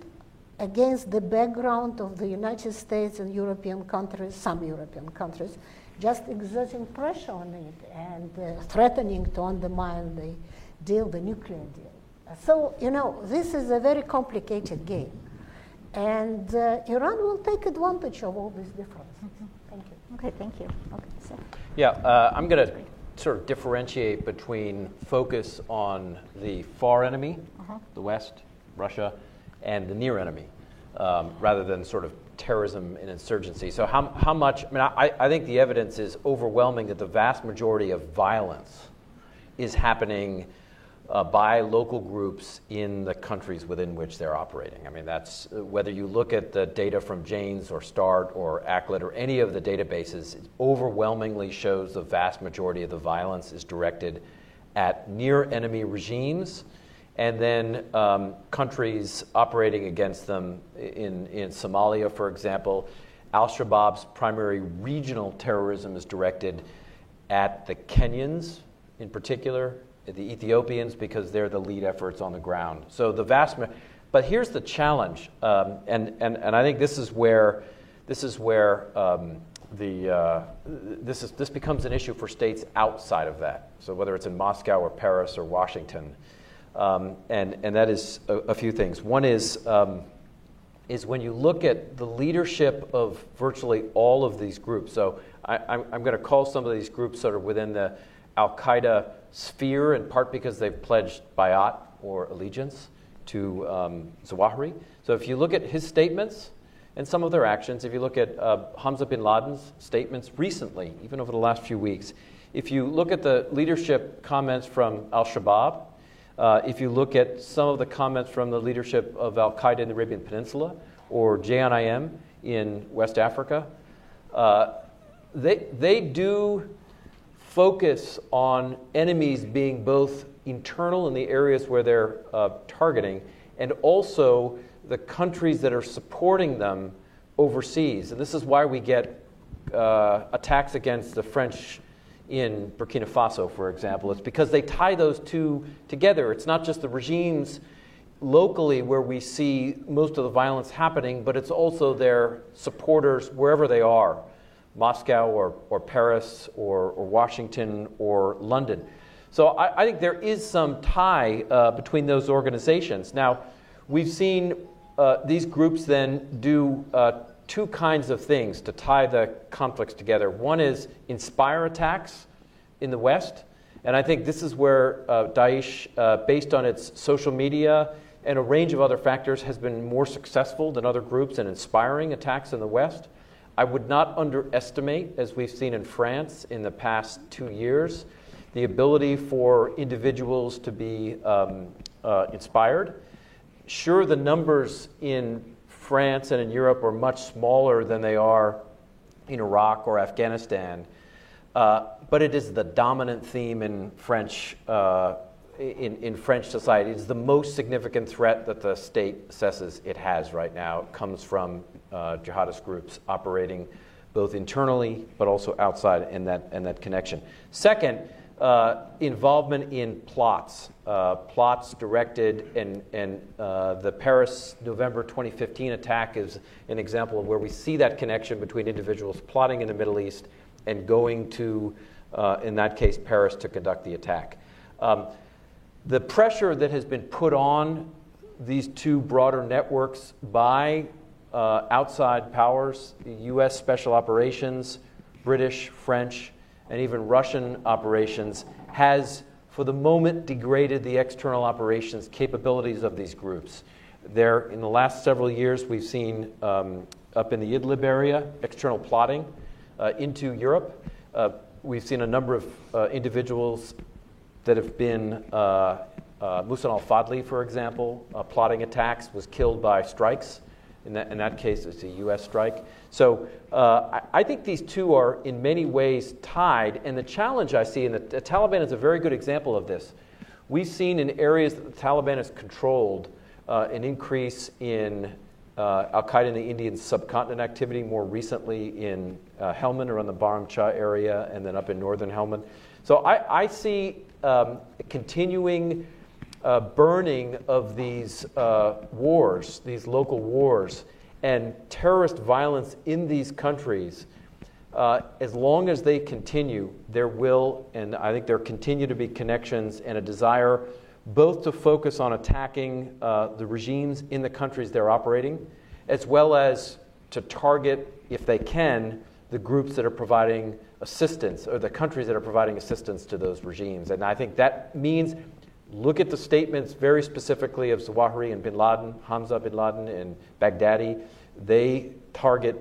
against the background of the United States and European countries, some European countries, just exerting pressure on it and uh, threatening to undermine the deal, the nuclear deal. So, you know, this is a very complicated game. And uh, Iran will take advantage of all these differences. Mm-hmm. Thank you. Okay, thank you. Okay, so. Yeah, uh, I'm going to sort of differentiate between focus on the far enemy, uh-huh. the West, Russia, and the near enemy, um, rather than sort of terrorism and insurgency. So, how, how much? I mean, I, I think the evidence is overwhelming that the vast majority of violence is happening uh, by local groups in the countries within which they're operating. I mean, that's uh, whether you look at the data from Janes or START or ACLED or any of the databases, it overwhelmingly shows the vast majority of the violence is directed at near enemy regimes and then um, countries operating against them in, in Somalia, for example. Al Shabaab's primary regional terrorism is directed at the Kenyans in particular, the Ethiopians because they're the lead efforts on the ground. So the vast, but here's the challenge, um, and, and, and I think this is where this is where um, the uh, this is this becomes an issue for states outside of that. So whether it's in Moscow or Paris or Washington, um, and and that is a, a few things. One is um, is when you look at the leadership of virtually all of these groups. So I, I'm, I'm going to call some of these groups sort of within the Al Qaeda sphere, in part because they've pledged bayat or allegiance to um, Zawahiri. So if you look at his statements and some of their actions, if you look at uh, Hamza bin Laden's statements recently, even over the last few weeks, if you look at the leadership comments from Al Shabaab, uh, if you look at some of the comments from the leadership of Al Qaeda in the Arabian Peninsula or JNIM in West Africa, uh, they, they do focus on enemies being both internal in the areas where they're uh, targeting and also the countries that are supporting them overseas. And this is why we get uh, attacks against the French in Burkina Faso, for example. It's because they tie those two together. It's not just the regimes locally where we see most of the violence happening, but it's also their supporters wherever they are Moscow or, or Paris or, or Washington or London. So I, I think there is some tie uh, between those organizations. Now, we've seen uh, these groups then do uh, two kinds of things to tie the conflicts together. One is inspire attacks in the West, and I think this is where uh, Daesh, uh, based on its social media and a range of other factors, has been more successful than other groups in inspiring attacks in the West. I would not underestimate, as we've seen in France in the past two years, the ability for individuals to be um, uh, inspired. Sure, the numbers in France and in Europe are much smaller than they are in Iraq or Afghanistan, uh, but it is the dominant theme in French uh, in, in French society. It's the most significant threat that the state assesses it has right now. It comes from uh, jihadist groups operating both internally but also outside and that, and that connection. Second, uh, involvement in plots, uh, plots directed, and, and uh, the Paris November 2015 attack is an example of where we see that connection between individuals plotting in the Middle East and going to, uh, in that case, Paris to conduct the attack. Um, the pressure that has been put on these two broader networks by uh, outside powers, U.S. special operations, British, French, and even Russian operations, has for the moment degraded the external operations capabilities of these groups. There, in the last several years, we've seen um, up in the Idlib area external plotting uh, into Europe. Uh, we've seen a number of uh, individuals that have been uh, uh, Muhsin al Fadli, for example, uh, plotting attacks, was killed by strikes. In that, in that case, it's a U.S. strike. So uh, I, I, think these two are in many ways tied. And the challenge I see, and the, the Taliban is a very good example of this. We've seen in areas that the Taliban has controlled uh, an increase in uh, Al Qaeda in the Indian subcontinent activity, more recently in uh, Helmand around the Baramcha area, and then up in northern Helmand. So I, I see um, continuing uh, burning of these uh, wars, these local wars, and terrorist violence in these countries, uh, as long as they continue, there will, and I think there continue to be connections and a desire both to focus on attacking uh, the regimes in the countries they're operating, as well as to target, if they can, the groups that are providing assistance or the countries that are providing assistance to those regimes. And I think that means look at the statements very specifically of Zawahiri and bin Laden, Hamza bin Laden and Baghdadi. They target,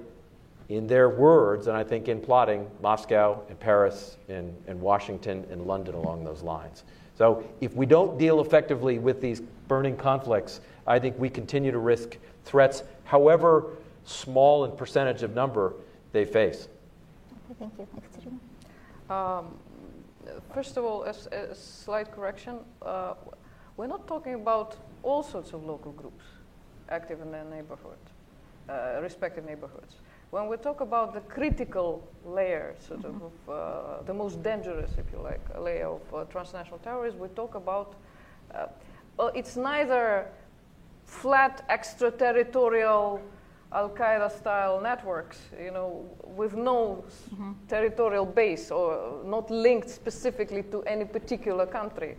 in their words, and I think in plotting, Moscow and Paris and, and Washington and London along those lines. So if we don't deal effectively with these burning conflicts, I think we continue to risk threats, however small in percentage of number they face. Okay, Thank you. Next, Um, first of all, a, a slight correction. Uh, we're not talking about all sorts of local groups active in their neighborhood, uh, respective neighborhoods. When we talk about the critical layer, sort mm-hmm. of uh, the most dangerous, if you like, layer of uh, transnational terrorism, we talk about, uh, well, it's neither flat extraterritorial Al Qaeda style networks, you know, with no mm-hmm. territorial base or not linked specifically to any particular country.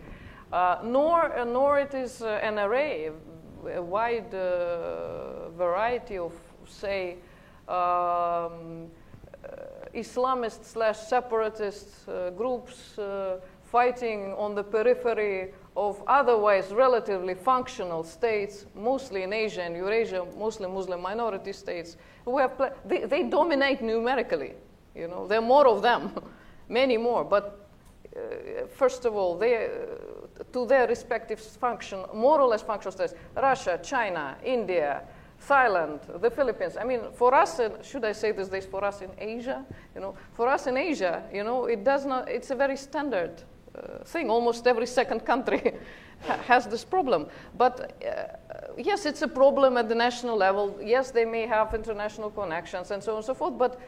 Uh, nor, uh, nor it is uh, an array, a wide uh, variety of, say, um, uh, Islamist slash separatist uh, groups fighting on the periphery of otherwise relatively functional states, mostly in Asia and Eurasia, mostly Muslim minority states, have pl- they, they dominate numerically. You know, there are more of them, many more. But uh, first of all, they, uh, to their respective function, more or less functional states, Russia, China, India, Thailand, the Philippines. I mean, for us, in, should I say this days, for us in Asia, you know, for us in Asia, you know, it does not, it's a very standard thing. Almost every second country has this problem. But uh, yes, it's a problem at the national level. Yes, they may have international connections and so on and so forth. But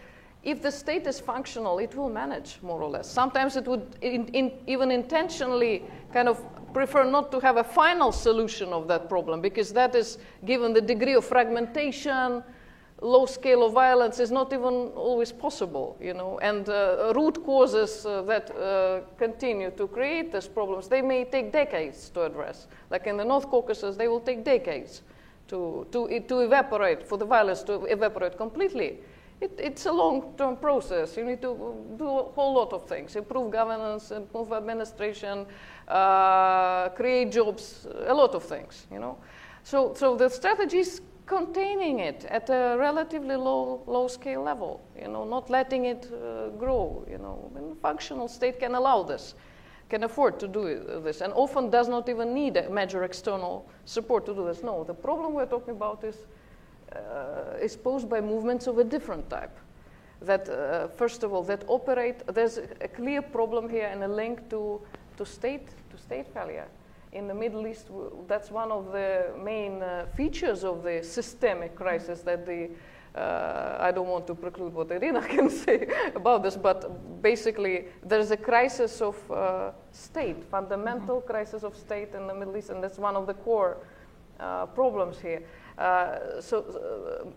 if the state is functional, it will manage more or less. Sometimes it would in, in, even intentionally kind of prefer not to have a final solution of that problem because that is, given the degree of fragmentation, low scale of violence, is not even always possible, you know. And uh, root causes uh, that uh, continue to create these problems, they may take decades to address. Like in the North Caucasus, they will take decades to, to, to evaporate, for the violence to evaporate completely. It, it's a long-term process. You need to do a whole lot of things: improve governance, improve administration, uh, create jobs, a lot of things. You know, so so the strategy is containing it at a relatively low low scale level. You know, not letting it uh, grow. You know, a functional state can allow this, can afford to do this, and often does not even need a major external support to do this. No, the problem we're talking about is uh, is posed by movements of a different type. That, uh, first of all, that operate, there's a clear problem here and a link to, to, state, to state failure. In the Middle East, that's one of the main uh, features of the systemic crisis that the uh, I don't want to preclude what Irina can say about this, but basically there's a crisis of uh, state, fundamental mm-hmm. crisis of state in the Middle East, and that's one of the core uh, problems here. Uh, so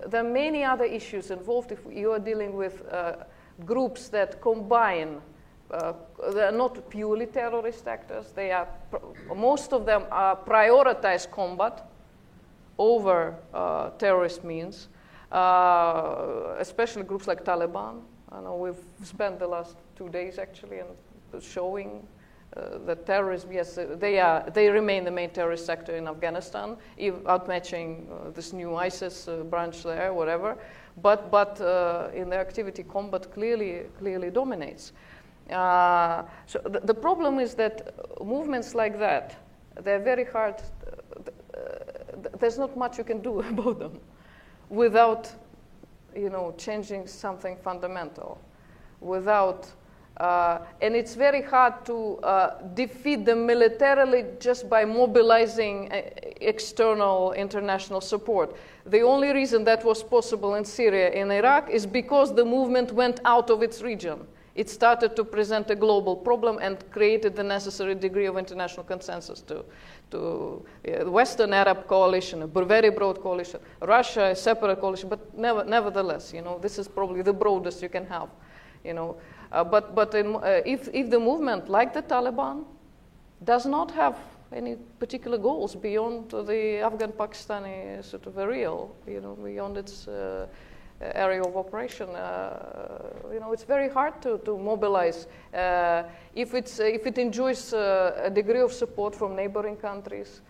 uh, there are many other issues involved if you are dealing with uh, groups that combine uh, they are not purely terrorist actors. They are most of them are prioritize combat over uh, terrorist means, uh, especially groups like Taliban. I know we've spent the last two days actually in showing uh, the terrorism, yes, uh, they, are, they remain the main terrorist sector in Afghanistan, outmatching uh, this new ISIS branch there, whatever. But, but in their activity, combat clearly, clearly dominates. Uh, so the, the, problem is that movements like that, they're very hard, there's not much you can do about them without, you know, changing something fundamental, without uh, and it's very hard to uh, defeat them militarily just by mobilizing uh, external international support. The only reason that was possible in Syria and Iraq is because the movement went out of its region. It started to present a global problem and created the necessary degree of international consensus to, to uh, the Western Arab coalition, a very broad coalition, Russia, a separate coalition, but never, nevertheless, you know, this is probably the broadest you can have, you know. Uh, but but in, uh, if, if the movement, like the Taliban, does not have any particular goals beyond the Afghan Pakistani sort of a real, you know, beyond its uh, area of operation, uh, you know, it's very hard to, to mobilize. Uh, if, it's, if it enjoys uh, a degree of support from neighboring countries,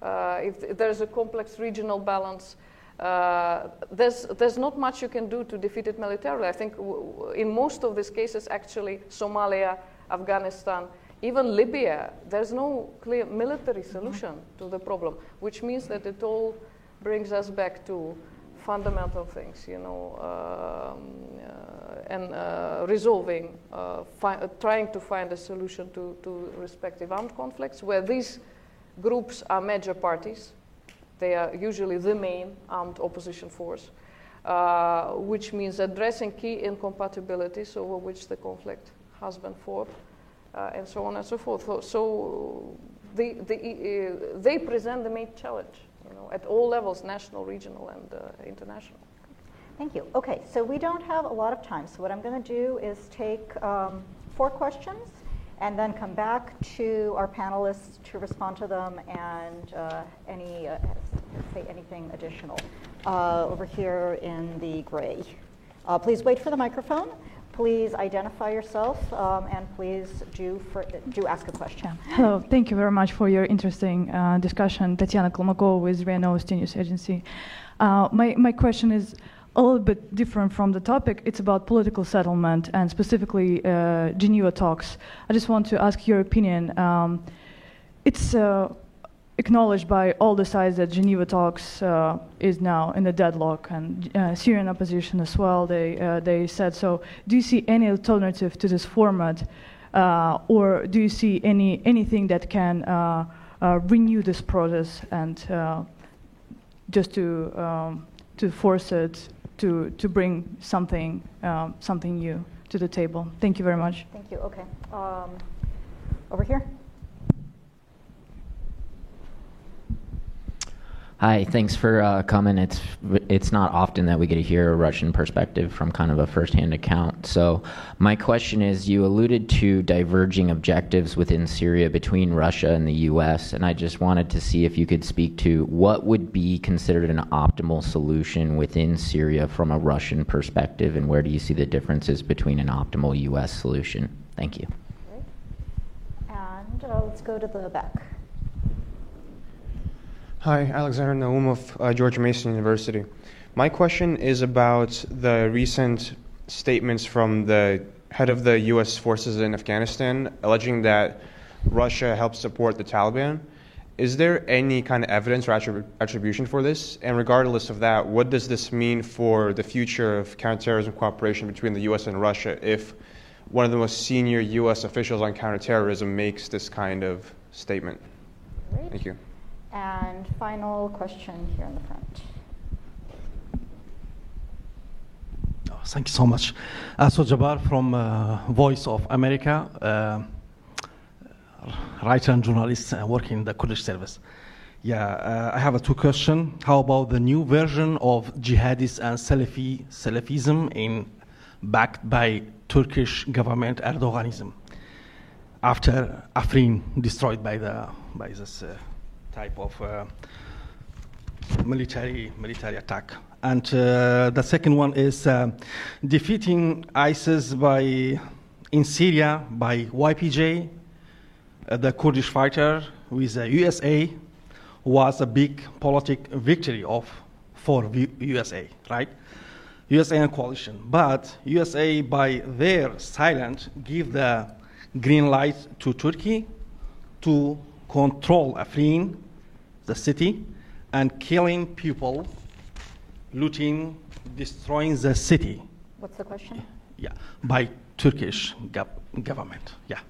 if there's a complex regional balance, uh, there's, there's not much you can do to defeat it militarily. I think w- in most of these cases, actually, Somalia, Afghanistan, even Libya, there's no clear military solution mm-hmm. to the problem, which means that it all brings us back to fundamental things, you know, um, uh, and uh, resolving, uh, fi- trying to find a solution to, to respective armed conflicts where these groups are major parties they are usually the main armed opposition force, uh, which means addressing key incompatibilities over which the conflict has been fought, uh, and so on and so forth. So, so they, they, uh, they present the main challenge know, at all levels national, regional, and uh, international. Thank you. Okay, so we don't have a lot of time. So, what I'm going to do is take um, four questions and then come back to our panelists to respond to them and uh, any uh, say anything additional. Uh, over here in the gray. Uh, please wait for the microphone. Please identify yourself um, and please do, for, do ask a question. Hello, thank you very much for your interesting uh, discussion. Tatiana Kolmakova with RIA News Agency. Uh, my, my question is a little bit different from the topic. It's about political settlement and specifically uh, Geneva talks. I just want to ask your opinion. Um, it's uh, acknowledged by all the sides that Geneva talks uh, is now in a deadlock, and uh, Syrian opposition as well. They uh, they said so. Do you see any alternative to this format, uh, or do you see any anything that can renew this process and just to um, to force it to, to bring something, um, something new to the table. Thank you very much. Thank you. Okay. Um, over here. Hi, thanks for uh, coming. It's it's not often that we get to hear a Russian perspective from kind of a firsthand account. So, my question is: You alluded to diverging objectives within Syria between Russia and the U.S., and I just wanted to see if you could speak to what would be considered an optimal solution within Syria from a Russian perspective, and where do you see the differences between an optimal U.S. solution? Thank you. And uh, let's go to the back. Hi, Alexander Naumov, uh, George Mason University. My question is about the recent statements from the head of the U.S. forces in Afghanistan alleging that Russia helped support the Taliban. Is there any kind of evidence or attrib- attribution for this? And regardless of that, what does this mean for the future of counterterrorism cooperation between the U.S. and Russia if one of the most senior U.S. officials on counterterrorism makes this kind of statement? Thank you. And final question here in the front. Oh, thank you so much. Aso Jabbar from uh, Voice of America, uh, writer and journalist uh, working in the Kurdish service. Yeah, uh, I have a two question. How about the new version of jihadist and Salafi Salafism in backed by Turkish government Erdoganism after Afrin destroyed by the by this uh, type of uh, military military attack. And uh, the second one is uh, defeating ISIS by in Syria by YPJ, uh, the Kurdish fighter with the USA, was a big politic victory of for USA, right? USA and coalition. But USA, by their silence, give the green light to Turkey to control Afrin, the city, and killing people, looting, destroying the city. What's the question? Yeah, by Turkish gov- government. Yeah.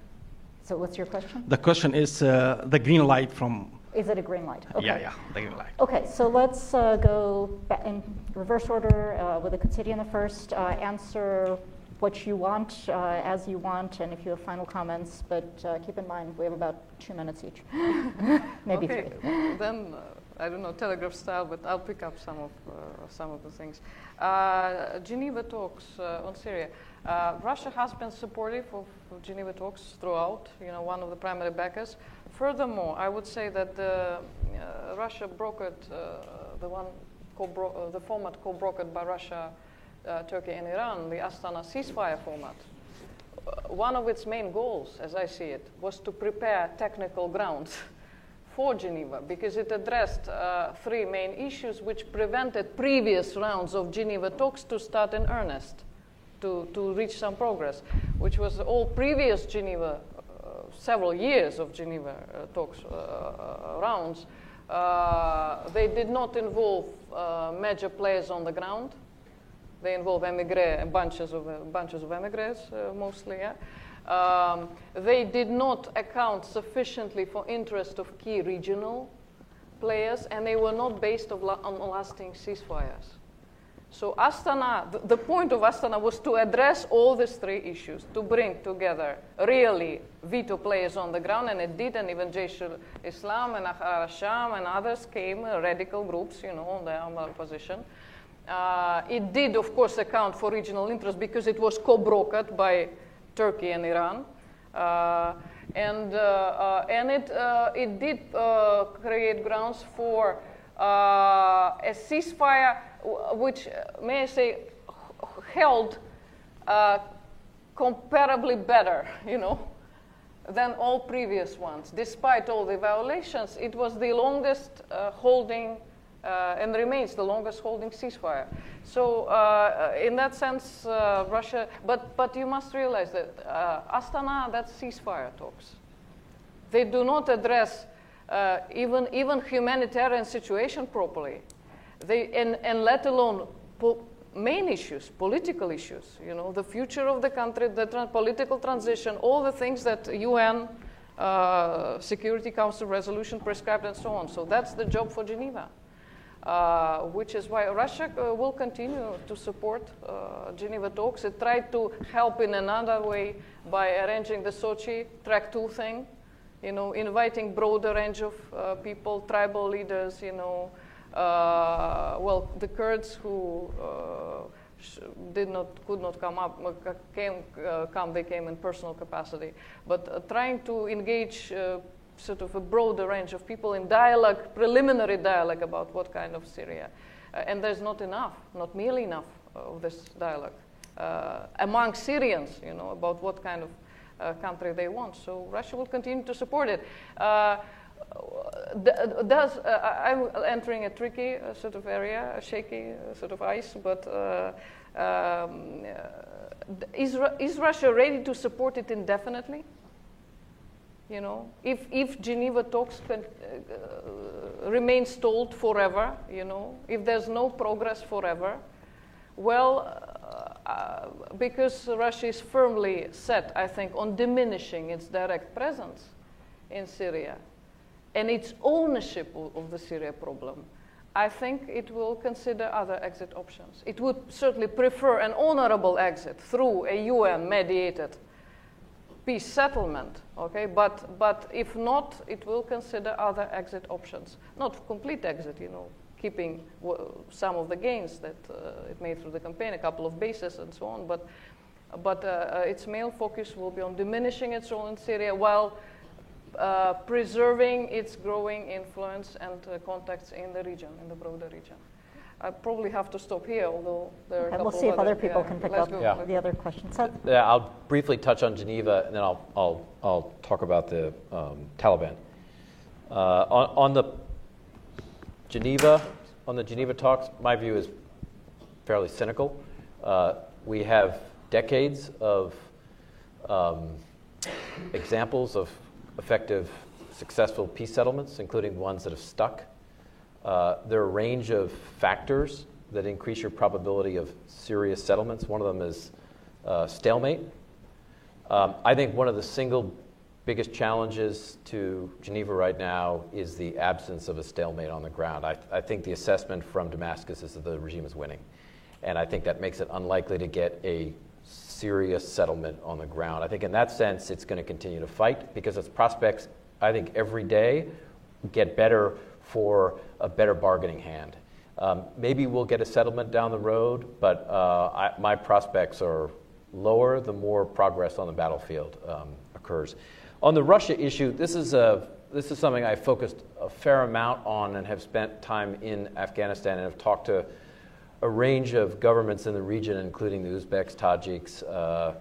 So, what's your question? The question is uh, the green light from. Is it a green light? Okay. Yeah, yeah, the green light. Okay, so let's uh, go in reverse order uh, with the Katsidiana first. Uh, answer what you want uh, as you want, and if you have final comments, but uh, keep in mind we have about two minutes each. Maybe okay. three. Then, uh, I don't know, telegraph style, but I'll pick up some of, uh, some of the things. Uh, Geneva talks uh, on Syria. Uh, Russia has been supportive of, Geneva talks throughout, you know, one of the primary backers. Furthermore, I would say that the, uh, Russia brokered the one co-bro- the format co-brokered by Russia uh, Turkey and Iran, the Astana ceasefire format, uh, one of its main goals, as I see it, was to prepare technical grounds for Geneva because it addressed uh, three main issues which prevented previous rounds of Geneva talks to start in earnest, to, to reach some progress, which was all previous Geneva, uh, several years of Geneva uh, talks rounds. they did not involve major players on the ground they involve emigre, bunches of, bunches of emigres uh, mostly. Yeah? Um, they did not account sufficiently for interest of key regional players, and they were not based la- on lasting ceasefires. So Astana, the, the point of Astana was to address all these three issues, to bring together really veto players on the ground, and it did, and even Jaish al-Islam and Ahrar Sham and others came, uh, radical groups, you know, on their position. Uh, it did, of course, account for regional interests because it was co-brokered by Turkey and Iran. Uh, and, uh, uh and it, uh, it did create grounds for a ceasefire which, may I say, held comparably better, you know, than all previous ones. Despite all the violations, it was the longest holding uh, and remains the longest holding ceasefire. So, uh, in that sense, uh, Russia, but, but you must realize that Astana, that's ceasefire talks. They do not address even, even humanitarian situation properly. They, and, and let alone po- main issues, political issues, you know, the future of the country, the political transition, all the things that UN uh, Security Council resolution prescribed and so on. So that's the job for Geneva. Uh, which is why Russia uh, will continue to support uh, Geneva talks. It tried to help in another way by arranging the Sochi track two thing, you know, inviting broader range of uh, people, tribal leaders, you know, uh, well, the Kurds who did not, could not come up, came, come, they came in personal capacity, but trying to engage sort of a broader range of people in dialogue, preliminary dialogue about what kind of Syria. Uh, and there's not enough, not nearly enough of this dialogue uh, among Syrians, you know, about what kind of uh, country they want. So Russia will continue to support it. Uh, does uh, I'm entering a tricky uh, sort of area, a shaky sort of ice, but um, is, is Russia ready to support it indefinitely? You know, if, if Geneva talks can, uh, remain stalled forever, you know, if there's no progress forever, well, uh, uh, because Russia is firmly set, I think, on diminishing its direct presence in Syria and its ownership of the Syria problem, I think it will consider other exit options. It would certainly prefer an honorable exit through a UN mediated peace settlement, okay? But, but if not, it will consider other exit options. Not complete exit, you know, keeping some of the gains that uh, it made through the campaign, a couple of bases and so on, but, but uh, uh, its main focus will be on diminishing its role in Syria while uh, preserving its growing influence and uh, contacts in the region, in the broader region. I probably have to stop here, although there are okay, We'll see if other people yeah, can pick up yeah. the other questions. Yeah, I'll briefly touch on Geneva, and then I'll, I'll, I'll talk about the um, Taliban. Uh, on, on the Geneva, on the Geneva talks, my view is fairly cynical. Uh, we have decades of um, examples of effective, successful peace settlements, including ones that have stuck. Uh, there are a range of factors that increase your probability of serious settlements. One of them is uh, stalemate. Um, I think one of the single biggest challenges to Geneva right now is the absence of a stalemate on the ground. I, I think the assessment from Damascus is that the regime is winning. And I think that makes it unlikely to get a serious settlement on the ground. I think in that sense, it's going to continue to fight because its prospects, I think, every day get better for a better bargaining hand. Um, maybe we'll get a settlement down the road, but uh, I, my prospects are lower the more progress on the battlefield um, occurs. On the Russia issue, this is, a, this is something I focused a fair amount on and have spent time in Afghanistan and have talked to a range of governments in the region, including the Uzbeks, Tajiks, uh,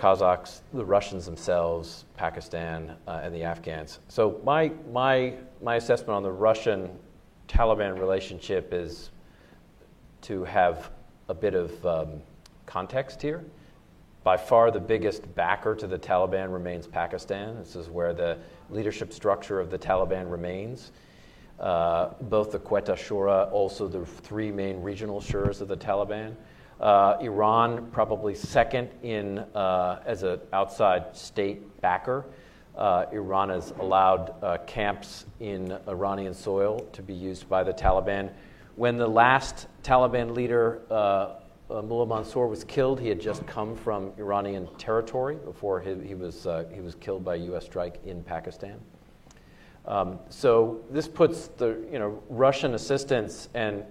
Kazakhs, the Russians themselves, Pakistan, uh, and the Afghans. So my, my, my assessment on the Russian-Taliban relationship is to have a bit of um, context here. By far the biggest backer to the Taliban remains Pakistan. This is where the leadership structure of the Taliban remains. Uh, both the Quetta Shura, also the three main regional shuras of the Taliban. Uh, Iran, probably second in uh, as an outside state backer. Uh, Iran has allowed uh, camps in Iranian soil to be used by the Taliban. When the last Taliban leader, uh, uh, Mullah Mansour, was killed, he had just come from Iranian territory before he, he was, he was killed by a U.S. strike in Pakistan. Um, so this puts the you know Russian assistance and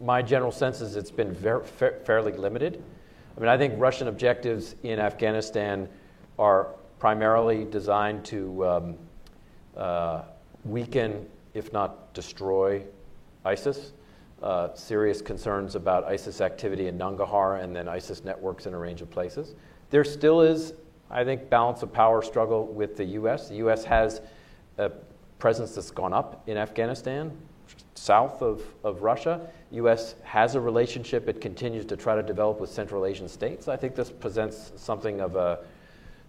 my general sense is it's been fa- fairly limited. I mean, I think Russian objectives in Afghanistan are primarily designed to um, uh, weaken, if not destroy, ISIS. Uh, serious concerns about ISIS activity in Nangarhar and then ISIS networks in a range of places. There still is, I think, balance of power struggle with the U.S. The U.S. has a presence that's gone up in Afghanistan, south of, of Russia. U.S. has a relationship it continues to try to develop with Central Asian states. I think this presents something of a,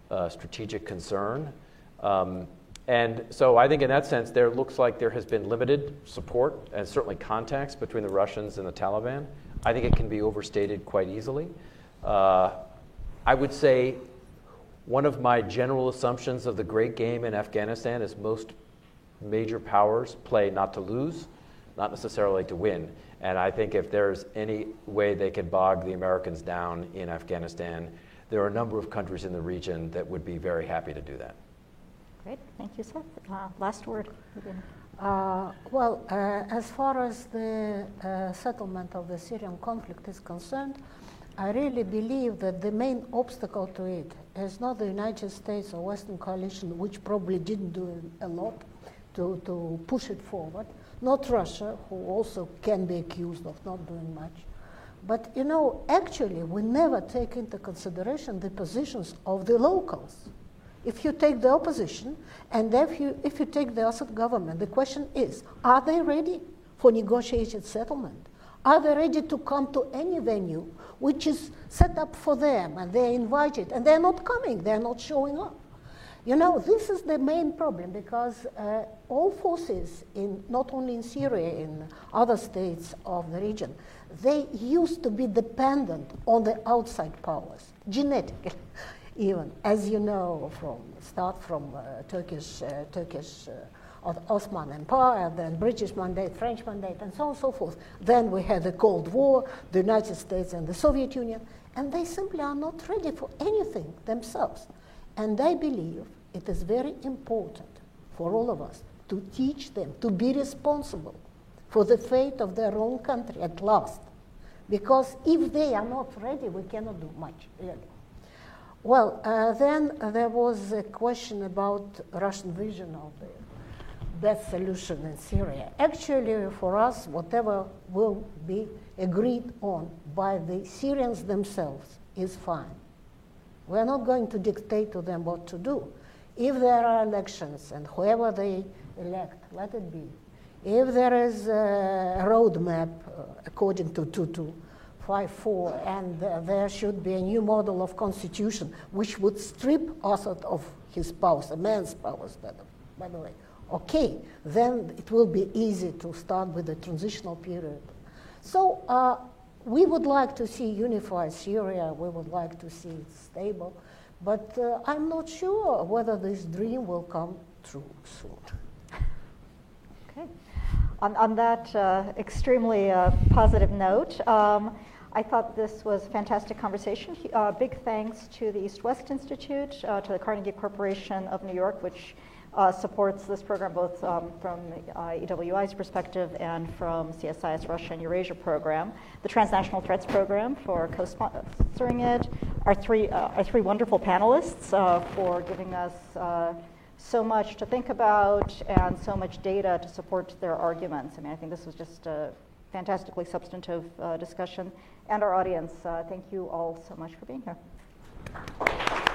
a strategic concern. Um, and so I think in that sense, there looks like there has been limited support and certainly contacts between the Russians and the Taliban. I think it can be overstated quite easily. Uh, I would say one of my general assumptions of the great game in Afghanistan is most major powers play not to lose not necessarily to win. And I think if there's any way they could bog the Americans down in Afghanistan, there are a number of countries in the region that would be very happy to do that. Great, thank you, Seth. Uh, last word. Uh, well, uh, as far as the uh, settlement of the Syrian conflict is concerned, I really believe that the main obstacle to it is not the United States or Western coalition, which probably didn't do a lot to, to push it forward, not Russia, who also can be accused of not doing much. But you know, actually, we never take into consideration the positions of the locals. If you take the opposition and if you, if you take the Assad government, the question is are they ready for negotiated settlement? Are they ready to come to any venue which is set up for them and they're invited and they're not coming, they're not showing up? You know, this is the main problem because uh, all forces, in, not only in Syria, in other states of the region, they used to be dependent on the outside powers, genetically, even, as you know, from start from uh, Turkish, uh, Turkish uh, Ottoman Empire, then British mandate, French mandate, and so on and so forth. Then we had the Cold War, the United States and the Soviet Union, and they simply are not ready for anything themselves. And I believe it is very important for all of us to teach them to be responsible for the fate of their own country at last. Because if they are not ready, we cannot do much, really. Well, uh, then there was a question about Russian vision of the best solution in Syria. Actually, for us, whatever will be agreed on by the Syrians themselves is fine. We're not going to dictate to them what to do. If there are elections and whoever they elect, let it be. If there is a roadmap uh, according to 2254 and uh, there should be a new model of constitution which would strip Assad of his powers, a man's powers, by the way, okay, then it will be easy to start with the transitional period. So uh, we would like to see unified Syria, we would like to see it stable, but uh, I'm not sure whether this dream will come true soon. Okay. On, on that uh, extremely uh, positive note, um, I thought this was a fantastic conversation. Uh, big thanks to the East West Institute, uh, to the Carnegie Corporation of New York, which uh, supports this program both um, from uh, EWI's perspective and from CSIS Russia and Eurasia program, the Transnational Threats Program for co-sponsoring it, our three, uh, our three wonderful panelists uh, for giving us uh, so much to think about and so much data to support their arguments. I mean, I think this was just a fantastically substantive uh, discussion. And our audience, thank you all so much for being here.